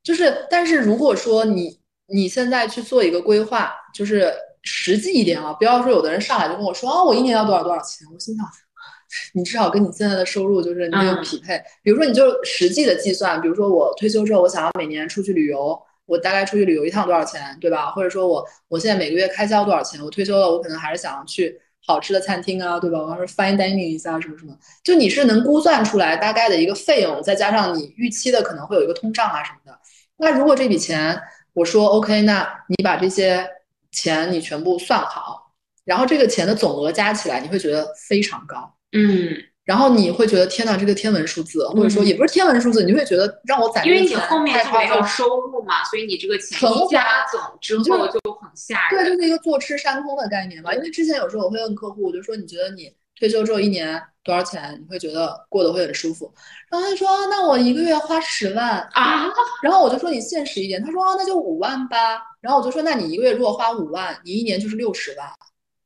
就是，但是如果说你。你现在去做一个规划，就是实际一点啊，不要说有的人上来就跟我说啊，我一年要多少多少钱，我心想，你至少跟你现在的收入就是没有匹配。比如说，你就实际的计算，比如说我退休之后，我想要每年出去旅游，我大概出去旅游一趟多少钱，对吧？或者说我我现在每个月开销多少钱？我退休了，我可能还是想要去好吃的餐厅啊，对吧？我要是 fine dining 一下什么什么，就你是能估算出来大概的一个费用，再加上你预期的可能会有一个通胀啊什么的。那如果这笔钱，我说 OK，那你把这些钱你全部算好，然后这个钱的总额加起来，你会觉得非常高，嗯，然后你会觉得天哪，这个天文数字，或者说也不是天文数字，你会觉得让我攒，因为你后面就没有收入嘛，所以你这个钱一加总之后就很吓人，对，就是一个坐吃山空的概念嘛。因为之前有时候我会问客户，我就说你觉得你退休之后一年。多少钱你会觉得过得会很舒服？然后他说：“那我一个月花十万啊。”然后我就说：“你现实一点。”他说：“那就五万吧。”然后我就说：“那你一个月如果花五万，你一年就是六十万。”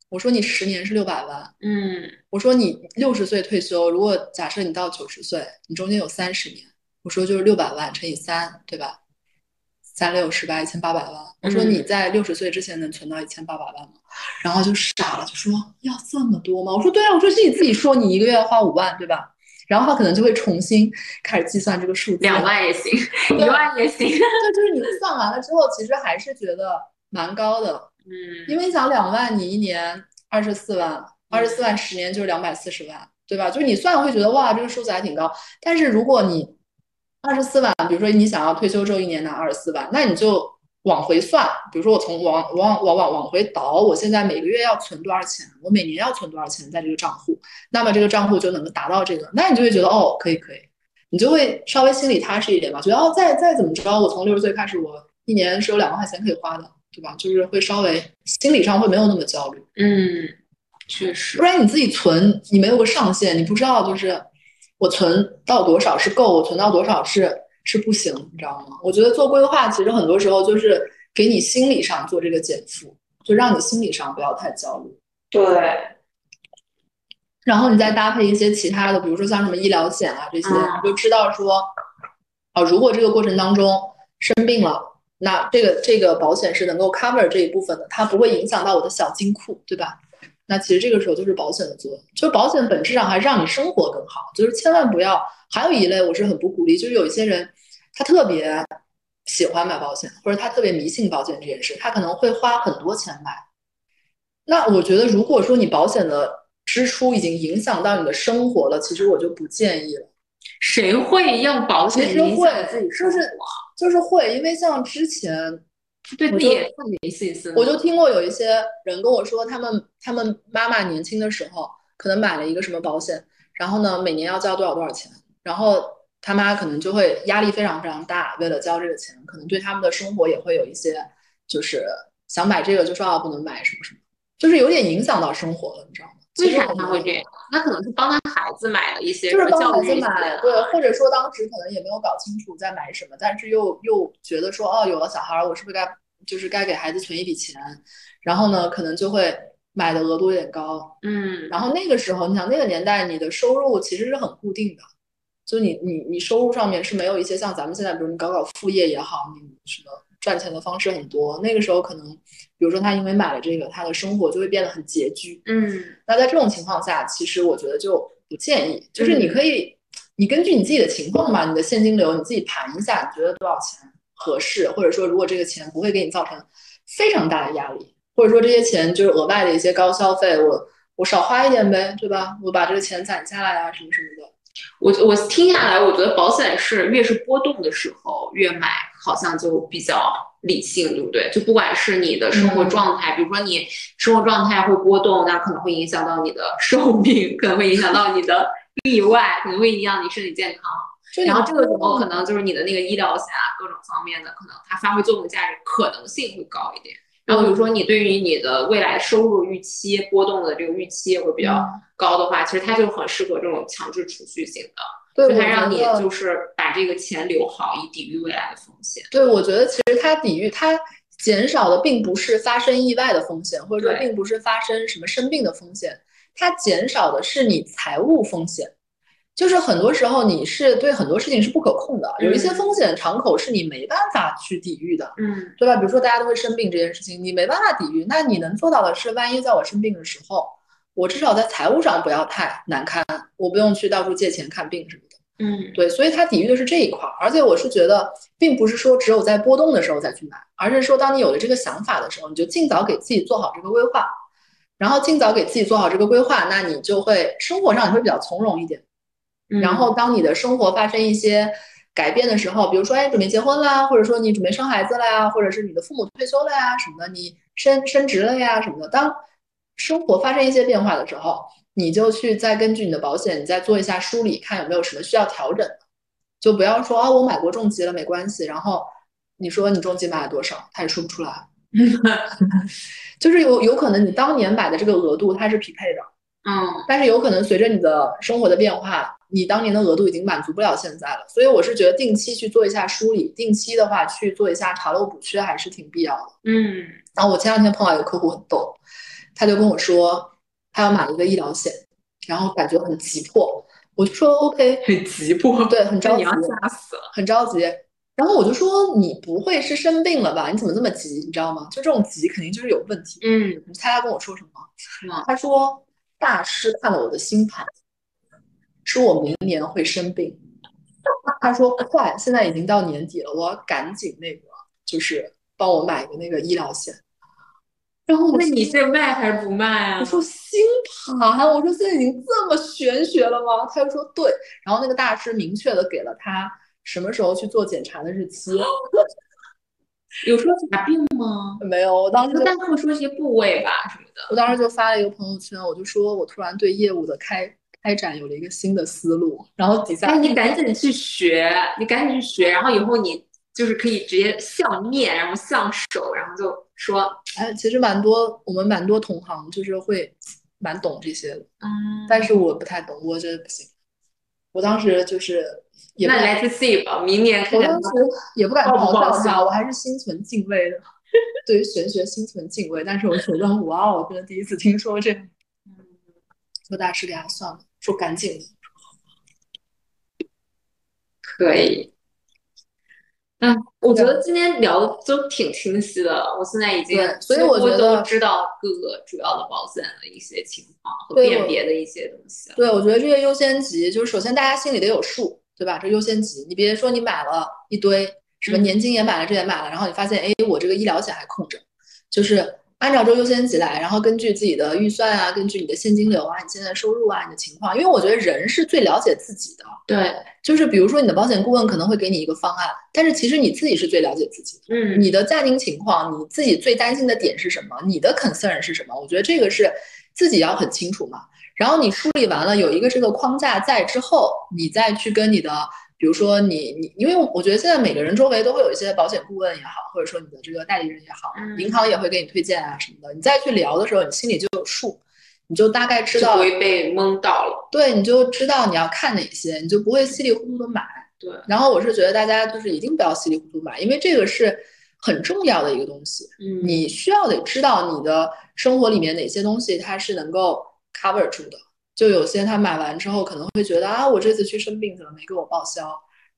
我说：“你十年是六百万。”嗯，我说：“你六十岁退休，如果假设你到九十岁，你中间有三十年，我说就是六百万乘以三，对吧？”三六十八一千八百万，我说你在六十岁之前能存到一千八百万吗？然后就傻了，就说要这么多吗？我说对啊，我说是你自己说你一个月要花五万，对吧？然后他可能就会重新开始计算这个数字，两万也行，一万也行。就就是你算完了之后，其实还是觉得蛮高的，嗯，因为你想两万，你一年二十四万，二十四万十年就是两百四十万，对吧？就是你算会觉得哇，这个数字还挺高。但是如果你二十四万，比如说你想要退休之后一年拿二十四万，那你就往回算，比如说我从往往往往往回倒，我现在每个月要存多少钱，我每年要存多少钱在这个账户，那么这个账户就能够达到这个，那你就会觉得哦，可以可以，你就会稍微心里踏实一点吧，觉得哦，再再怎么着，我从六十岁开始，我一年是有两万块钱可以花的，对吧？就是会稍微心理上会没有那么焦虑。嗯，确实，不然你自己存，你没有个上限，你不知道就是。我存到多少是够，我存到多少是是不行，你知道吗？我觉得做规划其实很多时候就是给你心理上做这个减负，就让你心理上不要太焦虑。对。然后你再搭配一些其他的，比如说像什么医疗险啊这些，你就知道说，啊，如果这个过程当中生病了，那这个这个保险是能够 cover 这一部分的，它不会影响到我的小金库，对吧？那其实这个时候就是保险的作用，就保险本质上还是让你生活更好，就是千万不要。还有一类我是很不鼓励，就是有一些人他特别喜欢买保险，或者他特别迷信保险这件事，他可能会花很多钱买。那我觉得，如果说你保险的支出已经影响到你的生活了，其实我就不建议了。谁会用保险影响自己生活？就是会，因为像之前。对，你也太没信心。我就听过有一些人跟我说，他们他们妈妈年轻的时候可能买了一个什么保险，然后呢每年要交多少多少钱，然后他妈可能就会压力非常非常大，为了交这个钱，可能对他们的生活也会有一些，就是想买这个就说啊不能买什么什么，就是有点影响到生活了，你知道吗？为啥他会这样？他可能是帮他孩子买了一些，就是帮孩子买，对，或者说当时可能也没有搞清楚在买什么，但是又又觉得说哦有了小孩，我是不是该。就是该给孩子存一笔钱，然后呢，可能就会买的额度有点高，嗯，然后那个时候，你想那个年代，你的收入其实是很固定的，就你你你收入上面是没有一些像咱们现在，比如你搞搞副业也好，你什么赚钱的方式很多。那个时候可能，比如说他因为买了这个，他的生活就会变得很拮据，嗯，那在这种情况下，其实我觉得就不建议，就是你可以，你根据你自己的情况吧，你的现金流你自己盘一下，你觉得多少钱？合适，或者说，如果这个钱不会给你造成非常大的压力，或者说这些钱就是额外的一些高消费，我我少花一点呗，对吧？我把这个钱攒下来啊，什么什么的。我我听下来，我觉得保险是越是波动的时候越买，好像就比较理性，对不对？就不管是你的生活状态，比如说你生活状态会波动，那可能会影响到你的寿命，可能会影响到你的意外，可能会影响你身体健康。然后这个时候可能就是你的那个医疗险啊，各种方面的可能它发挥作用的价值可能性会高一点。然后比如说你对于你的未来收入预期波动的这个预期会比较高的话，其实它就很适合这种强制储蓄型的，就它让你就是把这个钱留好，以抵御未来的风险。对，我觉得其实它抵御它减少的并不是发生意外的风险，或者说并不是发生什么生病的风险，它减少的是你财务风险。就是很多时候你是对很多事情是不可控的，有一些风险敞口是你没办法去抵御的，嗯，对吧？比如说大家都会生病这件事情，你没办法抵御，那你能做到的是，万一在我生病的时候，我至少在财务上不要太难堪，我不用去到处借钱看病什么的，嗯，对，所以它抵御的是这一块，而且我是觉得，并不是说只有在波动的时候再去买，而是说当你有了这个想法的时候，你就尽早给自己做好这个规划，然后尽早给自己做好这个规划，那你就会生活上你会比较从容一点。然后，当你的生活发生一些改变的时候，比如说，哎，准备结婚啦，或者说你准备生孩子了呀，或者是你的父母退休了呀什么的，你升升职了呀什么的，当生活发生一些变化的时候，你就去再根据你的保险，你再做一下梳理，看有没有什么需要调整的，就不要说啊，我买过重疾了没关系，然后你说你重疾买了多少，他也说不出来，就是有有可能你当年买的这个额度它是匹配的。嗯，但是有可能随着你的生活的变化，你当年的额度已经满足不了现在了。所以我是觉得定期去做一下梳理，定期的话去做一下查漏补缺还是挺必要的。嗯，然后我前两天碰到一个客户很逗，他就跟我说他要买一个医疗险，然后感觉很急迫，我就说 OK，很急迫，对，很着急，你要吓死了，很着急。然后我就说你不会是生病了吧？你怎么这么急？你知道吗？就这种急肯定就是有问题。嗯，你猜他跟我说什么？吗？他说。大师看了我的星盘，说我明年会生病。他说快，现在已经到年底了，我要赶紧那个，就是帮我买个那个医疗险。然后那你是卖还是不卖啊？我说星盘，我说现在已经这么玄学了吗？他就说对。然后那个大师明确的给了他什么时候去做检查的日期。有说啥病吗？没有，我当时但会说一些部位吧什么的。我当时就发了一个朋友圈，我就说我突然对业务的开开展有了一个新的思路。然后底下，哎，你赶紧去学，你赶紧去学，然后以后你就是可以直接相面，然后相手，然后就说，哎，其实蛮多，我们蛮多同行就是会蛮懂这些的，嗯，但是我不太懂，我觉得不行。我当时就是。那来 Let's see 吧，明年我当时也不敢嘲笑他，我还是心存敬畏的，对于玄学心存敬畏。但是我觉得，哇，我真的第一次听说这，说大师给他算了，说赶紧，可以。嗯，我觉得今天聊的都挺清晰的，我现在已经，所以我觉得知道各个主要的保险的一些情况和辨别的一些东西。对，我觉得这些优先级就是首先大家心里得有数。对吧？这优先级，你别说你买了一堆，什么年金也买了，这也买了，然后你发现，哎，我这个医疗险还空着，就是按照这个优先级来，然后根据自己的预算啊，根据你的现金流啊，你现在收入啊，你的情况，因为我觉得人是最了解自己的。对，就是比如说你的保险顾问可能会给你一个方案，但是其实你自己是最了解自己的。嗯，你的家庭情况，你自己最担心的点是什么？你的 concern 是什么？我觉得这个是自己要很清楚嘛。然后你梳理完了，有一个这个框架在之后，你再去跟你的，比如说你你，因为我觉得现在每个人周围都会有一些保险顾问也好，或者说你的这个代理人也好，银行也会给你推荐啊什么的。你再去聊的时候，你心里就有数，你就大概知道不会被蒙到了。对，你就知道你要看哪些，你就不会稀里糊涂的买。对。然后我是觉得大家就是一定不要稀里糊涂买，因为这个是很重要的一个东西。嗯。你需要得知道你的生活里面哪些东西它是能够。cover 住的，就有些他买完之后可能会觉得啊，我这次去生病怎么没给我报销？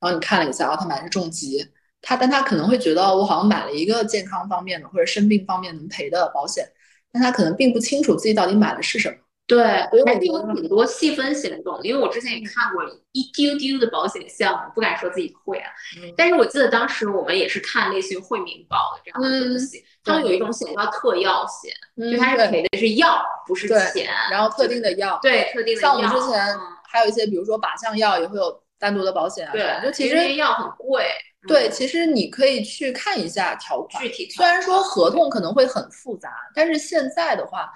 然后你看了一下，啊，他买的是重疾，他但他可能会觉得我好像买了一个健康方面的或者生病方面能赔的保险，但他可能并不清楚自己到底买的是什么。对，还是有挺多细分险种，因为我之前也看过一丢丢的保险项目，不敢说自己会啊，但是我记得当时我们也是看类似于惠民保的这样的东西，他们有一种险叫特药险，就它是赔的是药，不是钱，然后特定的药，对特定的药。像我们之前还有一些比如说靶向药也会有单独的保险啊。对，就其实药很贵。对，嗯其实你可以去看一下条款。具体虽然说合同可能会很复杂，但是现在的话，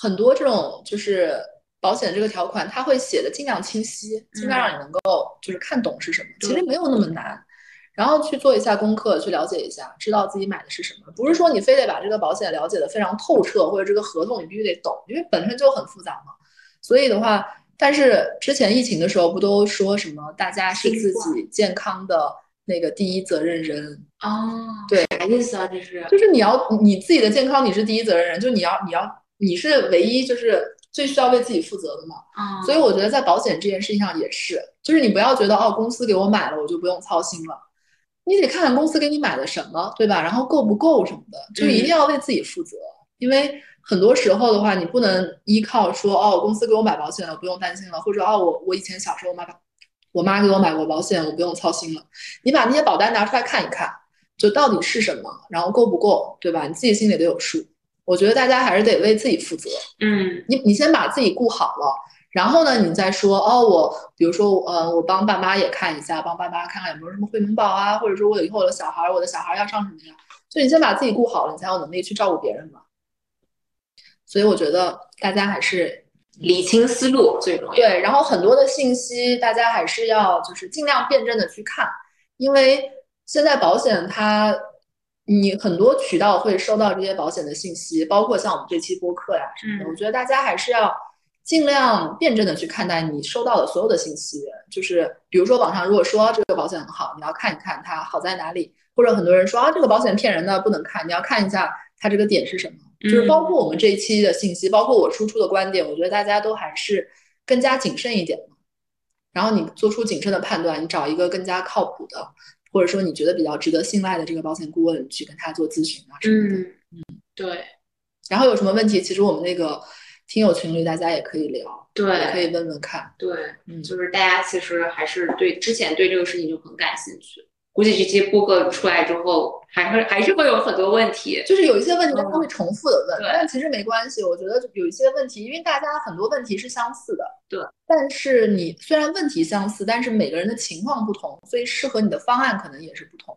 很多这种就是保险这个条款，它会写的尽量清晰，尽量让你能够就是看懂是什么。其实没有那么难，然后去做一下功课，去了解一下，知道自己买的是什么。不是说你非得把这个保险了解的非常透彻，或者这个合同你必须得懂，因为本身就很复杂嘛。所以的话，但是之前疫情的时候不都说什么大家是自己健康的那个第一责任人？哦，对，啥意思啊？这是就是你要你自己的健康，你是第一责任人，就你要你要你是唯一就是最需要为自己负责的嘛。嗯，所以我觉得在保险这件事情上也是，就是你不要觉得哦，公司给我买了我就不用操心了，你得看看公司给你买的什么，对吧？然后够不够什么的，就一定要为自己负责，因为很多时候的话，你不能依靠说哦，公司给我买保险了，不用担心了，或者哦，我我以前小时候妈妈我妈给我买过保险，我不用操心了。你把那些保单拿出来看一看，就到底是什么，然后够不够，对吧？你自己心里得有数。我觉得大家还是得为自己负责。嗯你你先把自己顾好了，然后呢，你再说哦，我比如说呃，我帮爸妈也看一下，帮爸妈看看有没有什么惠民保啊，或者说我以后的小孩儿，我的小孩儿要上什么呀？就你先把自己顾好了，你才有能力去照顾别人嘛。所以我觉得大家还是理清思路最重要。对，然后很多的信息大家还是要就是尽量辩证的去看，因为现在保险它你很多渠道会收到这些保险的信息，包括像我们这期播客呀什么的，嗯我觉得大家还是要尽量辩证的去看待你收到的所有的信息，就是比如说网上如果说这个保险很好，你要看一看它好在哪里，或者很多人说啊这个保险骗人的不能看，你要看一下它这个点是什么。就是包括我们这一期的信息，包括我输出的观点，我觉得大家都还是更加谨慎一点嘛。然后你做出谨慎的判断，你找一个更加靠谱的，或者说你觉得比较值得信赖的这个保险顾问去跟他做咨询啊什么的。嗯对然后有什么问题，其实我们那个听友群里大家也可以聊，对可以问问看。对，嗯，就是大家其实还是对之前对这个事情就很感兴趣。估计这些播客出来之后，还会还是会有很多问题。就是有一些问题他会重复的问，对但其实没关系。我觉得有一些问题，因为大家很多问题是相似的，对。但是你虽然问题相似，但是每个人的情况不同，所以适合你的方案可能也是不同。